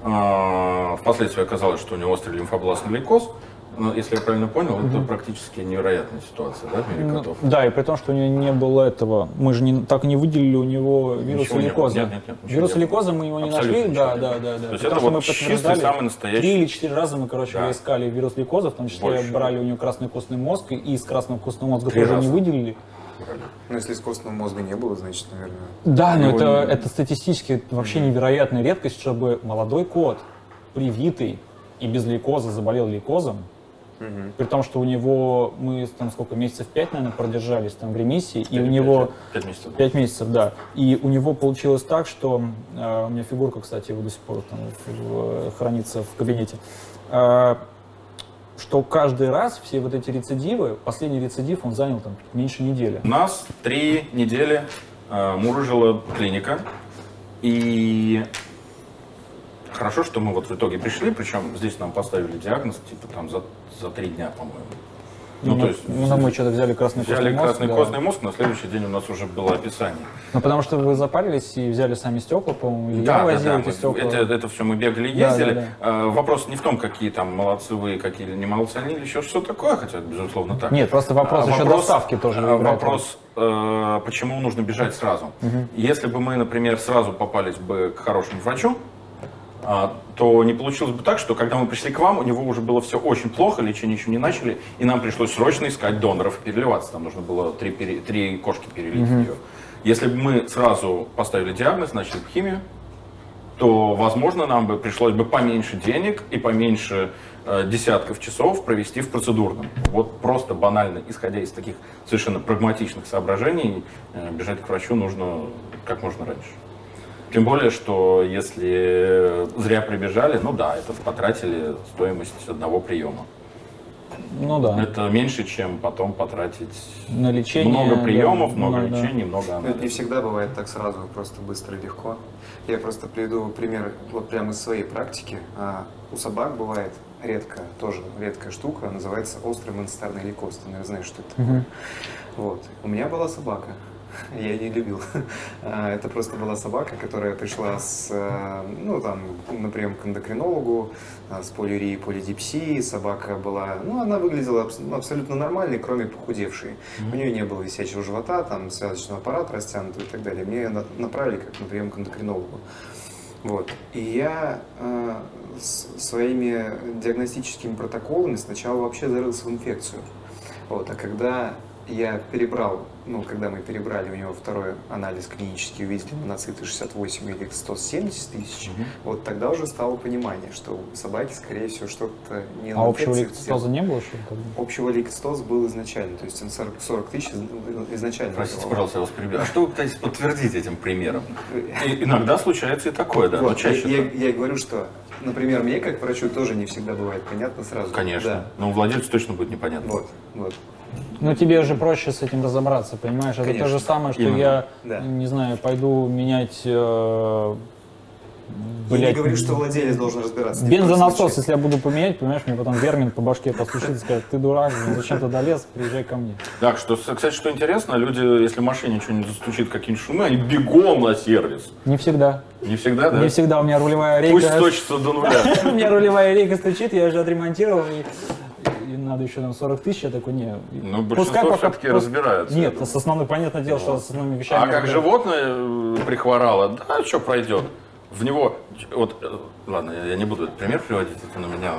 э, впоследствии оказалось, что у него острый лимфобластный лейкоз, но, если я правильно понял, это практически невероятная ситуация, да, в мире Ну, котов? да, и при том, что у него не было этого, мы же не, так и не выделили у него вирус не лейкоза. Нет, нет, нет, ничего вирус лейкоза мы его не Абсолютно нашли, да, да, да, да. То есть Потому это что вот мы чистый, подтверждали, самый настоящий. Три или четыре раза мы, короче, Да. искали вирус лейкоза, в том числе Больше. брали у него красный костный мозг, и из красного костного мозга Три тоже раза. не выделили. Ну, если из костного мозга не было, значит, наверное... Да, но это, не- это статистически вообще невероятная редкость, чтобы молодой кот, привитый и без лейкоза заболел лейкозом, при том, что у него, мы там сколько, месяцев пять, наверное, продержались там в ремиссии, и у него... Пять месяцев. Пять месяцев, да. И у него получилось так, что э, у меня фигурка, кстати, его до сих пор там в- в- хранится в кабинете, э, что каждый раз все вот эти рецидивы, последний рецидив он занял там меньше недели. У нас три недели э, мурыжила клиника. И хорошо, что мы вот в итоге пришли, причем здесь нам поставили диагноз, типа там за, за три дня, по-моему. Ну, мы, то есть ну, мы что-то взяли красный взяли костный мозг, красный да. костный мозг, на следующий день у нас уже было описание. Ну, потому что вы запарились и взяли сами стекла, по-моему, я Да, да, возил да, эти мы- стекла. это, это все мы бегали, Да, ездили. да, Э, Вопрос не в том, какие там молодцы вы, какие не молодцы они, или еще что такое, хотя, безусловно, так. Нет, просто вопрос А, еще доставки тоже а, играет. Вопрос, э, почему нужно бежать сразу. Если бы мы, например, сразу попались бы к хорошему врачу, а, то не получилось бы так, что когда мы пришли к вам, у него уже было все очень плохо, лечение еще не начали, и нам пришлось срочно искать доноров и переливаться. Там нужно было три, пере- три кошки перелить в нее. Если бы мы сразу поставили диагноз, начали бы химию, то, возможно, нам бы пришлось бы поменьше денег и поменьше э, десятков часов провести в процедурном. Вот просто банально, исходя из таких совершенно прагматичных соображений, э, бежать к врачу нужно как можно раньше. Тем более, что если зря прибежали, ну да, это потратили стоимость одного приема. Ну да, Это меньше, чем потом потратить на лечение. много да, приемов, много ну, да. лечений, много Ну, это не анализов. всегда бывает так сразу, просто быстро и легко. Я просто приведу пример вот прямо из своей практики. А, у собак бывает редко, тоже редкая штука, называется острый монстарный лейкоз. Ты, наверное, знаешь, что это такое. Вот. У меня была собака. Я ее не любил. А, Это просто была собака, которая пришла с, э, ну, там, на прием к эндокринологу, а, с полиурией, полидипсией. Собака была, ну, она выглядела ну, абсолютно нормальной, кроме похудевшей. У нее не было висячего живота, там, связочного аппарата растянутого и так далее. Мне на- направили как на прием к эндокринологу. Вот. И я э, с своими диагностическими протоколами сначала вообще зарылся в инфекцию. Вот. А когда я перебрал, ну, когда мы перебрали у него второй анализ клинический, увидели моноциты 68 или 170 тысяч, вот тогда уже стало понимание, что у собаки, скорее всего, что-то не А общего лейкоцитоза не было, что ли? тогда? Общего лейкоцитоза был изначально, то есть он 40, 40 тысяч из- изначально. Простите, было. пожалуйста, я вас перебью. А что вы пытаетесь подтвердить этим примером? И иногда случается и такое, да, но Вот, чаще я, я и говорю, что, например, мне как врачу тоже не всегда бывает понятно сразу. Конечно. Да. Но владельцу точно будет непонятно. Вот, вот. Ну, тебе же проще с этим разобраться, понимаешь? Это то Конечно. же самое, что Именно. я, Да. не знаю, пойду менять, э, Я не блядь, говорю, что владелец должен разбираться. бензонасос, если я буду поменять, понимаешь, мне потом Вермин по башке постучит и скажет, ты дурак, ну зачем туда лез, приезжай ко мне. Так, что, кстати, что интересно, люди, если в машине что-нибудь застучит, какие-нибудь шумы, они бегом на сервис. Не всегда. Не всегда, да? Не всегда у меня рулевая Пусть рейка. сточится до нуля. У меня рулевая рейка стучит, я уже отремонтировал, и, и надо еще там 40 тысяч, я такой, не. Ну, большинство всё-таки пос- разбираются, я Нет, с основным, понятное дело, что с основными вещами. А как разбираются. животное э, прихворало, да, что пройдет. В него, вот, э, ладно, я не буду этот пример приводить, это на меня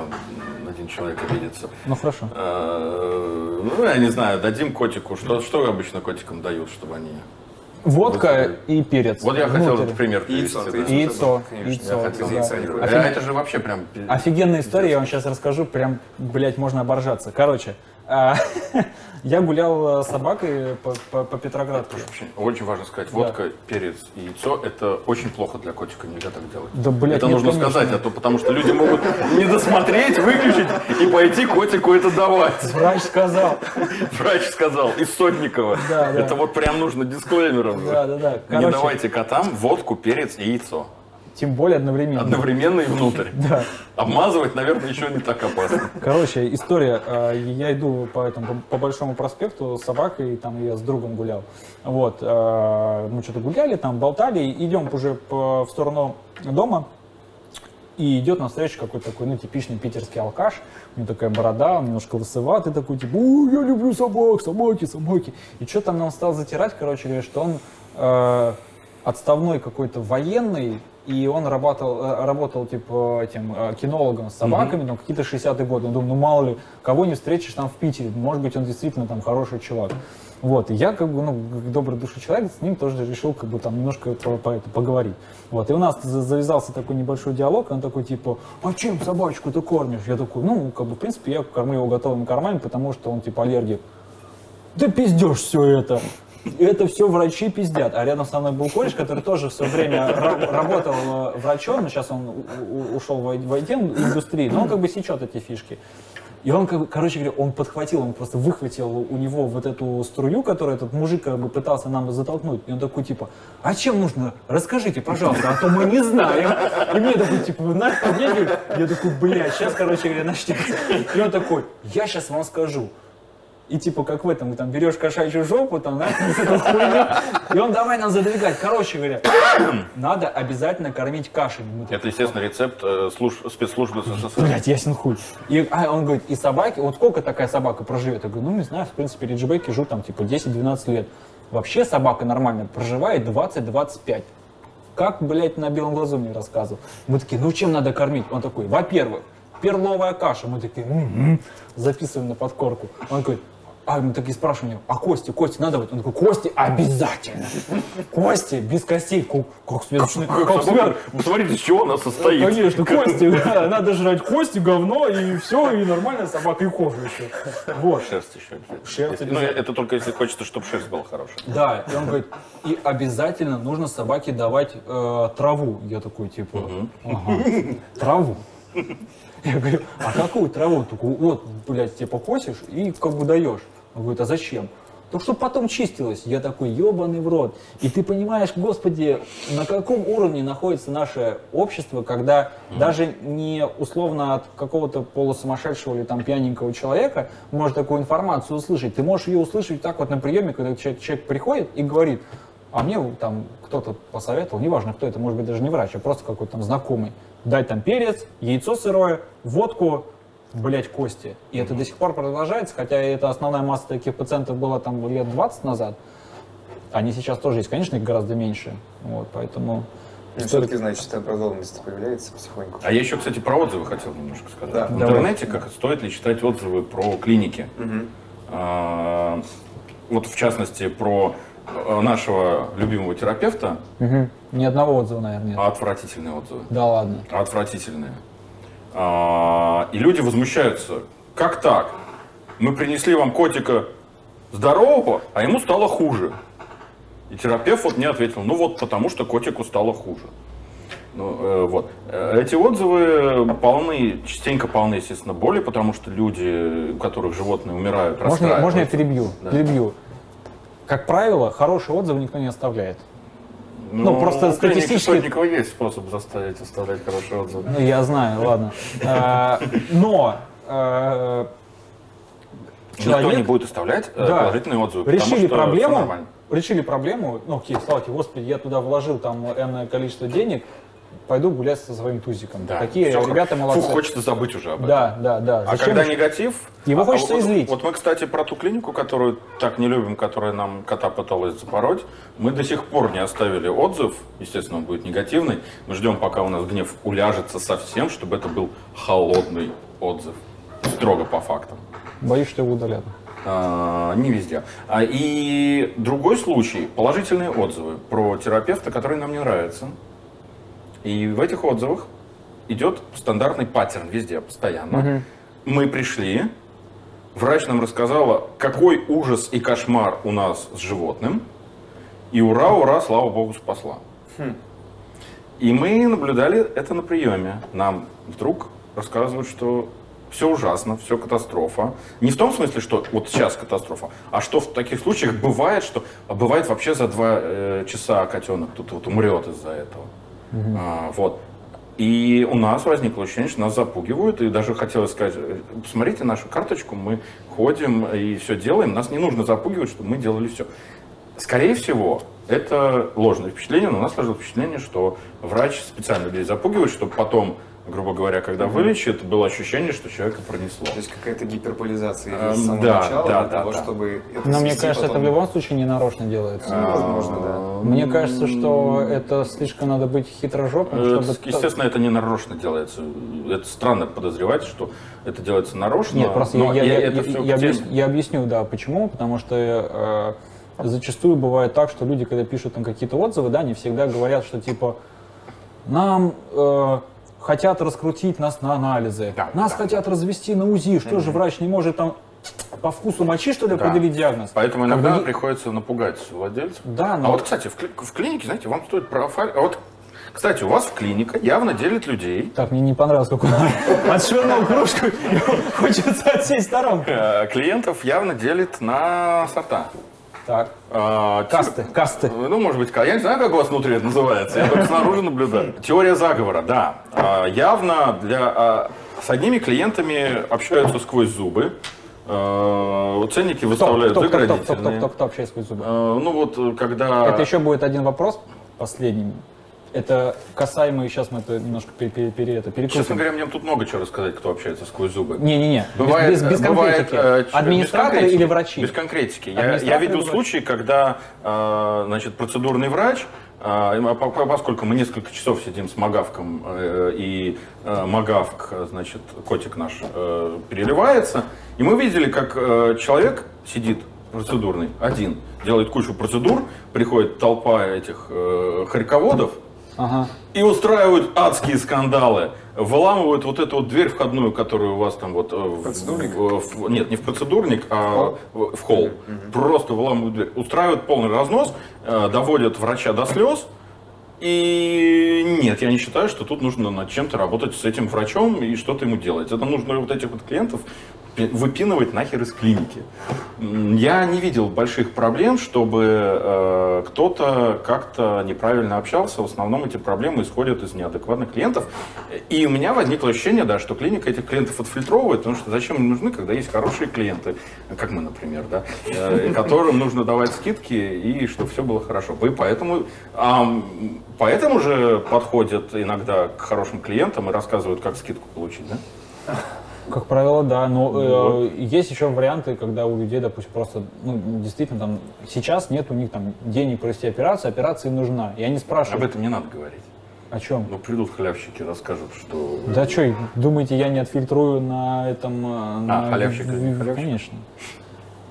один человек обидится. Ну хорошо. Э, Ну, я не знаю, дадим котику, что, что обычно котикам дают, чтобы они... Водка и перец. Вот я хотел этот пример привести. Яйцо, да. Яйцо, Конечно, яйцо. Я хотел да. яйца не А купить. это же вообще прям... Офигенная история, я вам сейчас расскажу, прям, блядь, можно оборжаться. Короче, а, я гулял э, с собакой по, по- по Петроградке. Очень, очень важно сказать, водка, перец и яйцо – это очень плохо для котика, нельзя так делать. Да, блядь, это нет, нужно конечно. сказать, а то потому что люди могут не досмотреть, выключить и пойти котику это давать. Врач сказал. Врач сказал, из Сотникова. Да, да. Это вот прям нужно дисклеймером. Да, да, да. Не Короче, давайте котам водку, перец и яйцо. Тем более одновременно. Одновременно и внутрь. Да. Обмазывать, наверное, еще не так опасно. Короче, история. э, Я иду по этому по- большому проспекту с собакой, там я с другом гулял. Вот, э, мы что-то гуляли, там болтали, идем уже по- в сторону дома. И идет навстречу какой-то такой, ну, типичный питерский алкаш. У него такая борода, он немножко лысоватый такой, типа, «Ой, я люблю собак, собаки, собаки. И что там нам стал затирать, короче говоря, что он э, отставной какой-то военный, и он работал, э, работал типа этим э, кинологом с собаками, ну, какие-то 60-е годы. Я думаю, ну, мало ли, кого не встретишь там в Питере, может быть, он действительно там хороший чувак. Вот, и я, как бы, ну, как добрый души человек, с ним тоже решил, как бы, там, немножко по, по это, поговорить. Вот, и у нас за- завязался такой небольшой диалог, он такой, типа, а чем собачку ты кормишь? Я такой, ну, как бы, в принципе, я кормлю его готовыми кормами, потому что он, типа, аллергик. Да пиздешь все это. Это все врачи пиздят. А рядом со мной был кореш, который тоже все время ра- работал э, врачом, но сейчас он ушел в IT-индустрию, но он как бы сечет эти фишки. И он, короче говоря, он подхватил, он просто выхватил у него вот эту струю, которую этот мужик как бы пытался нам затолкнуть. И он такой, типа, а чем нужно? Расскажите, пожалуйста, а то мы не знаем. И мне такой, типа, подъедете? Я такой, блядь, сейчас, короче говоря, начнется. И он такой, я сейчас вам скажу. И типа, как в этом, там берешь кошачью жопу, там, да, и он давай нам задвигать. Короче говоря, надо обязательно кормить кашей. Это, естественно, рецепт э, служ- спецслужбы СССР. Блять, ясен хуй. И а, он говорит, и собаки, вот сколько такая собака проживет? Я говорю, ну не знаю, в принципе, риджбеки живут там типа 10-12 лет. Вообще собака нормально проживает 20-25. Как, блядь, на белом глазу мне рассказывал. Мы такие, ну чем надо кормить? Он такой, во-первых, перловая каша. Мы такие, «М-м-м». записываем на подкорку. Он такой, а мы такие спрашиваем, а кости, кости надо? Вот Он такой, кости обязательно. Кости без костей. Как, как как свя- Собака, Посмотрите, из чего она состоит. Конечно, кости, да, надо жрать кости, говно, и все, и нормальная собака, и кожу еще. Вот. Шерсть еще обязательно. Шерсть Если- Ну, это только если хочется, чтобы шерсть была хорошая. Да, и он говорит, и обязательно нужно собаке давать э, траву. Я такой, типа, ага, траву. Я говорю, а какую траву? Такой, вот, блядь, типа косишь и как бы даешь. Он говорит, а зачем? Ну, чтобы потом чистилось. Я такой, ебаный в рот. И ты понимаешь, господи, на каком уровне находится наше общество, когда даже не условно от какого-то полусумасшедшего или там пьяненького человека может такую информацию услышать. Ты можешь ее услышать так вот на приеме, когда человек, человек приходит и говорит, а мне там кто-то посоветовал, неважно кто это, может быть даже не врач, а просто какой-то там знакомый, дать там перец, яйцо сырое, водку, блять, кости. И это до сих пор продолжается, хотя это основная масса таких пациентов была там лет 20 назад. Они сейчас тоже есть, конечно, их гораздо меньше. Вот, поэтому... Ну, Все-таки, значит, оправданность появляется потихоньку. А я еще, кстати, про отзывы хотел немножко сказать. Да. В Давай. интернете как стоит ли читать отзывы про клиники? А, Вот в частности про э, нашего любимого терапевта Мгм. Ни одного отзыва, наверное, нет. отвратительные отзывы. Да ладно. Отвратительные. А, И люди возмущаются. Как так? Мы принесли вам котика здорового, а ему стало хуже. И терапевт вот мне ответил, ну вот потому что котику стало хуже. Ну, э, вот. Э, Эти отзывы полны, частенько полны, естественно, боли, потому что люди, у которых животные умирают, Можно, можно я перебью? Да. перебью? Как правило, хорошие отзывы никто не оставляет. Ну, просто у клиники статистически- Сотникова есть способ заставить оставлять хорошие отзывы. Ну, я знаю, ладно. А, Но э, Никто не человек будет оставлять э, Да. положительные отзывы, решили что проблему, решили проблему, ну окей, слава тебе, господи, я туда вложил там энное количество денег, пойду гулять со своим тузиком. Да. Такие Всё ребята молодцы. Фу, хочется забыть уже об этом. Да, да, да. А Зачем когда негатив... Его а- а хочется вот, излить. Вот мы, кстати, про ту клинику, которую так не любим, которая нам кота пыталась запороть, мы до сих пор не оставили отзыв. Естественно, он будет негативный. Мы ждем, пока у нас гнев уляжется совсем, чтобы это был холодный отзыв. Строго по фактам. Боюсь, что его удалят. А, не везде. А, и другой случай, положительные отзывы про терапевта, который нам не нравится. И в этих отзывах идет стандартный паттерн везде, постоянно. Мы пришли, врач нам рассказала, какой ужас и кошмар у нас с животным. И ура, ура, слава богу, спасла. И мы наблюдали это на приеме. Нам вдруг рассказывают, что все ужасно, все катастрофа. Не в том смысле, что вот сейчас катастрофа, а что в таких случаях бывает, что а бывает вообще за два э, часа котенок тут вот умрет из-за этого. А, вот. И у нас возникло ощущение, что нас запугивают, и даже хотелось сказать, э, посмотрите нашу карточку, мы ходим и все делаем, нас не нужно запугивать, чтобы мы делали все. Скорее всего, это ложное впечатление, но у нас сложилось впечатление, что врач специально людей запугивает, чтобы потом, грубо говоря, когда вылечит, было ощущение, что человека пронесло. То есть какая-то гиперболизация Эм, с самого да, начала да, для да, того, да. чтобы это Но мне кажется, это потом. в любом случае не нарочно делается. Ну, возможно, да. Мне кажется, что это слишком надо быть хитрожопым, Э, чтобы... Естественно, это не нарочно делается. Это странно подозревать, что это делается нарочно. Нет, просто но я, я- это я- я объяс- я объясню, да, почему. Потому что э, зачастую бывает так, что люди, когда пишут там какие-то отзывы, да, не всегда говорят, что типа нам э, хотят раскрутить нас на анализы, Да, нас да. хотят развести на УЗИ, что же врач не может там по вкусу мочи, что ли, Да. определить диагноз? Поэтому Как иногда бы- приходится напугать владельцев. Да, но... А вот, кстати, в, кли- в клинике, знаете, вам стоит профайль... А вот, кстати, у вас в клиника явно делит людей. Так, мне не понравилось, как он отшвырнул кружку, хочется отсесть сторонку. э, Клиентов явно делит на сорта. Так, А, касты, касты. Ну, может быть, я не знаю, как у вас внутри это называется, я только снаружи наблюдаю. Теория заговора, да. А, Явно для, а, с одними клиентами общаются сквозь зубы. А, Ценники Кто, выставляют кто, кто, кто, кто, кто, заградительные. кто, кто общается сквозь зубы? А, Ну вот, э, когда... Это еще будет один вопрос, последний. Это касаемо, сейчас мы это немножко пере, пере, пере- это, Честно перекрутим. говоря, мне тут много чего рассказать, кто общается сквозь зубы. Не-не-не, Бывает, без, без, без бывает, конкретики. э, ч- без Администраторы конкретики. или врачи? Без конкретики. Я, Администраторы я видел случаи, когда э, значит, процедурный врач, э, а по- по- поскольку мы несколько часов сидим с Магавком, и Магавк, значит, котик наш, переливается, и мы видели, как человек сидит процедурный, один, делает кучу процедур, приходит толпа этих хорьководов, Ага. и устраивают адские скандалы. Выламывают вот эту вот дверь входную, которую у вас там вот... э, в- Процедурник? в- в- нет, не в процедурник, а в, в холл. Просто выламывают дверь. Устраивают полный разнос, э, доводят врача до слез. И нет, я не считаю, что тут нужно над чем-то работать с этим врачом и что-то ему делать. Это нужно вот этих вот клиентов выпинывать нахер из клиники. Я не видел больших проблем, чтобы э, кто-то как-то неправильно общался. В основном эти проблемы исходят из неадекватных клиентов. И у меня возникло ощущение, да, что клиника этих клиентов отфильтровывает, потому что зачем им нужны, когда есть хорошие клиенты, как мы, например, да, э, которым нужно давать скидки и чтобы все было хорошо. И поэтому, ам, поэтому же подходят иногда к хорошим клиентам и рассказывают, как скидку получить, да? Как правило, да. Но э, есть еще варианты, когда у людей, допустим, просто, ну, действительно, там, сейчас нет у них там денег провести операцию, операция им нужна. И они Об спрашивают, этом не надо говорить. о чем? Ну, придут халявщики, расскажут, что... Да что, думаете, я не отфильтрую на этом... э, на- халявщик халявщик?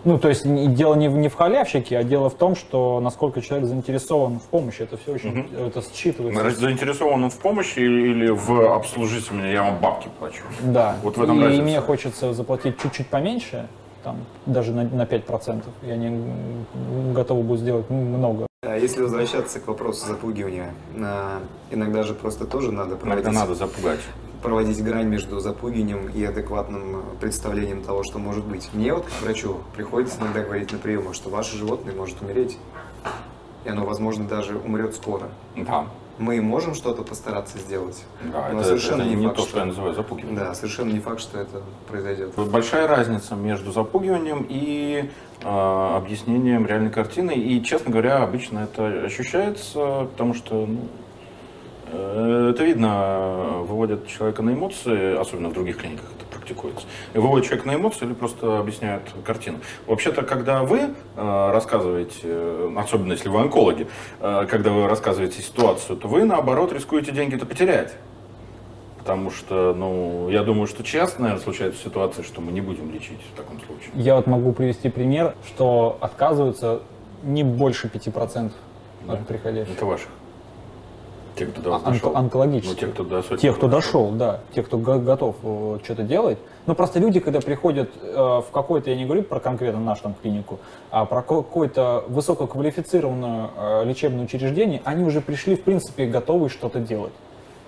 Ну, то есть дело не в, не в халявщике, а дело в том, что насколько человек заинтересован в помощи. Это все очень, это считывается. Заинтересован он в помощи или, или в обслужите меня, я вам бабки плачу? Да. Вот в этом и разница. мне хочется заплатить чуть-чуть поменьше, там, даже на, на 5%. Я не м, готов буду сделать много. А Если возвращаться к вопросу запугивания, а, иногда же просто тоже надо Иногда проводить, надо запугать. Проводить грань между запугиванием и адекватным представлением того, что может быть. Мне вот, как врачу, приходится иногда говорить на приемах, что ваше животное может умереть, и оно, возможно, даже умрет скоро. Да, Мы можем что-то постараться сделать, да но это, совершенно это не не факт, то, что... я называю запугиванием. Да, совершенно не факт, что это произойдет. Большая разница между запугиванием и э, объяснением реальной картины. И, честно говоря, обычно это ощущается, потому что ну, это видно, э, выводят человека на эмоции, особенно в других клиниках это практикуется. Выводят человека на эмоции или просто объясняют картину. Вообще-то, когда вы э, рассказываете, э, особенно если вы онкологи, э, когда вы рассказываете ситуацию, то вы, наоборот, рискуете деньги-то потерять. Потому что, ну, я думаю, что часто, наверное, случается ситуация, что мы не будем лечить в таком случае. Я вот могу привести пример, что отказываются не больше 5% Да. от приходящих. Это ваших. Те, кто до вас Онко- дошел. Ну, онкологических. те, кто до Те, кто дошел. да, те, кто го- готов э, что-то делать. Но просто люди, когда приходят э, в какой-то, я не говорю про конкретно нашу там клинику, а про ко- какое-то высококвалифицированное э, лечебное учреждение, они уже пришли, в принципе, готовы что-то делать.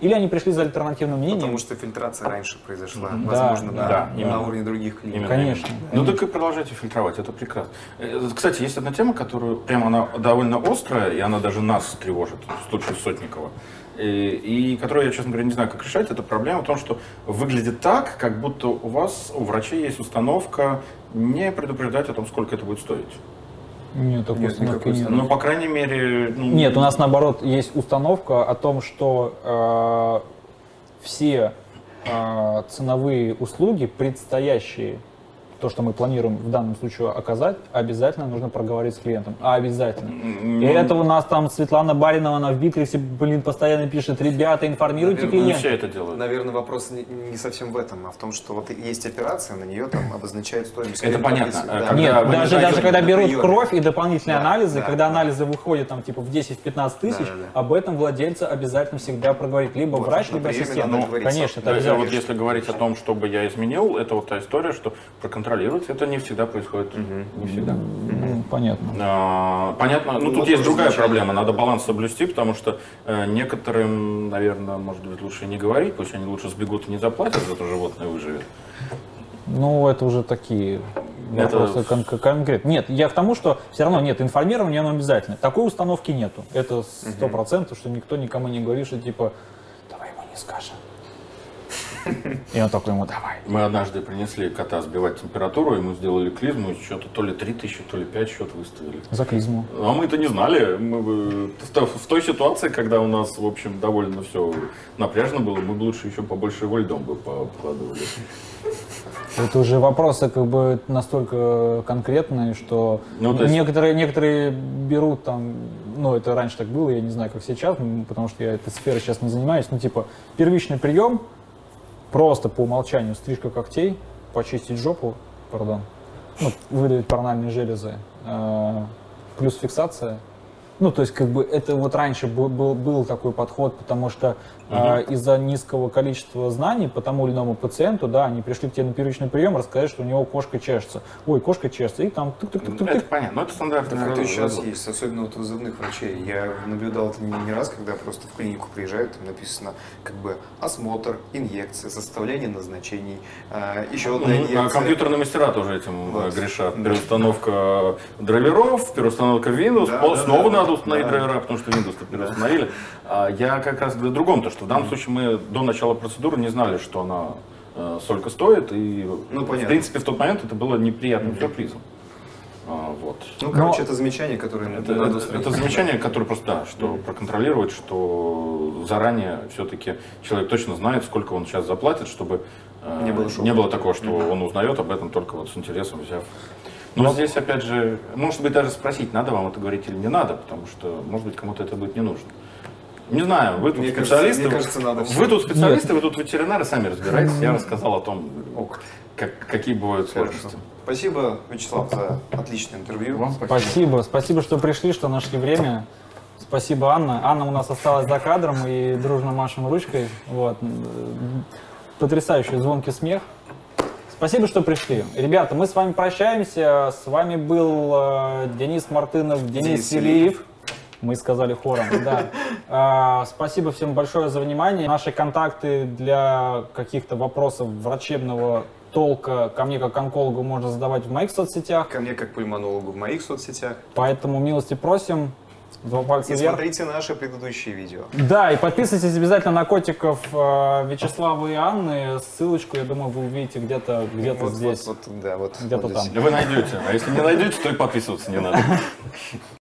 Или они пришли за альтернативным мнением. Потому что фильтрация раньше произошла, Мгм. возможно, Да, на, да, на уровне других клиник. Именно, Конечно, именно. Ну так и продолжайте фильтровать, это прекрасно. Э, Кстати, есть одна тема, которую прямо она довольно острая, и она даже нас тревожит, в случае Сотникова. И, и которую я, честно говоря, не знаю, как решать. Это проблема в том, что выглядит так, как будто у вас, у врачей есть установка не предупреждать о том, сколько это будет стоить. Нет, такой Нет, установки нет. Ну, по крайней мере... ну, Нет, у нас наоборот есть установка о том, что э, все э, ценовые услуги, предстоящие, то, что мы планируем в данном случае оказать, обязательно нужно проговорить с клиентом. А обязательно. м, И это у нас там Светлана Баринова, она в Битриксе, блин, постоянно пишет, ребята, информируйте Наверное, Не клиента. все это делают. Наверное, вопрос не, не совсем в этом, а в том, что вот есть операция, на нее там обозначают стоимость. Это понятно. если- Э, да. когда Нет, даже, даже когда берут приеме. кровь и дополнительные Да, анализы, да, когда да. анализы выходят там типа в 10-15 тысяч, Да, да, да. об этом владельца обязательно всегда проговорит. Либо Вот, врач, либо ассистент. Ну, конечно, это Да, обязательно. вот если говорить о том, чтобы я изменил, это вот та история, что проконтролировать это не всегда происходит. Не всегда. Ну, Понятно. А, Понятно. Ну, Ну, тут есть другая значение. проблема. Надо баланс соблюсти, потому что э, некоторым, наверное, может быть, лучше не говорить, пусть они лучше сбегут и не заплатят, зато животное выживет. Ну, это уже такие Это- вопросы кон- кон- конкретно. Нет, я к тому, что все равно нет, информирования оно обязательно. Такой установки нету. Это сто процентов, что никто никому не говорит, что типа, давай ему не скажем. И он такой ему, давай. Мы однажды принесли кота сбивать температуру, ему сделали клизму, и что-то то ли 3 тысячи, то ли 5 счет выставили. За клизму. А мы это не знали. Мы в, то- в той ситуации, когда у нас, в общем, довольно все напряжно было, мы бы лучше еще побольше его льдом бы покладывали. Это уже вопросы как бы настолько конкретные, что Ну, есть- некоторые, некоторые берут там, ну это раньше так было, я не знаю, как сейчас, потому что я этой сферой сейчас не занимаюсь, ну типа первичный прием, просто по умолчанию стрижка когтей, почистить жопу, пардон, ну, выдавить парнальные железы, э, плюс фиксация. Ну, то есть, как бы, это вот раньше был, был, был такой подход, потому что э, из-за низкого количества знаний по тому или иному пациенту, да, они пришли к тебе на первичный прием, рассказать, что у него кошка чешется. Ой, кошка чешется, и там Это тык-тык-тык-тык. понятно, но это стандартная Так это фраза. и сейчас есть, особенно вот у вызывных врачей. Я наблюдал это не, не раз, когда просто в клинику приезжают, там написано как бы осмотр, инъекция, составление назначений, а, еще одна Ну, инъекция. а компьютерные мастера тоже этим Вот. э, грешат. Да. Переустановка драйверов, переустановка Windows, Да, да, снова да, надо установить да. драйвера, потому что Windows то переустановили. А я как раз говорю о другом, то что в данном случае мы до начала процедуры не знали, что она э, столько стоит, и Ну, в понятно. принципе в тот момент это было неприятным сюрпризом. А, вот. Ну, короче, это замечание, которое Это, надо это- это замечание, которое просто, да, что проконтролировать, что заранее все-таки человек точно знает, сколько он сейчас заплатит, чтобы э, Не было не было такого, что он узнает об этом только вот с интересом взяв. Но здесь, опять же, может быть, даже спросить, надо вам это говорить или не надо, потому что, может быть, кому-то это будет не нужно. Не знаю, вы тут Мне кажется- специалисты. мне кажется, надо вы всё. тут специалисты, вы тут ветеринары, сами разбирайтесь. Я рассказал о том, как, какие бывают Хорошо. сложности. Спасибо, Вячеслав, за отличное интервью. Вам спасибо. Спасибо, спасибо, что пришли, что нашли время. Спасибо, Анна. Анна у нас осталась за кадром и дружно машем ручкой. Вот. Потрясающий звонкий смех. Спасибо, что пришли. Ребята, мы с вами прощаемся. С вами был э, Денис Мартынов, Денис, Денис Селиев. Мы сказали хором, да. А, Спасибо всем большое за внимание. Наши контакты для каких-то вопросов врачебного толка ко мне как онкологу можно задавать в моих соцсетях. Ко мне как пульмонологу в моих соцсетях. Поэтому милости просим. Два пальца И вверх. смотрите наши предыдущие видео. Да, и подписывайтесь обязательно на котиков э, Вячеслава и Анны. Ссылочку, я думаю, вы увидите где-то где Вот, здесь. вот, вот, да, вот, Где-то вот там. здесь. Вы найдете. А если не найдете, то и подписываться не надо.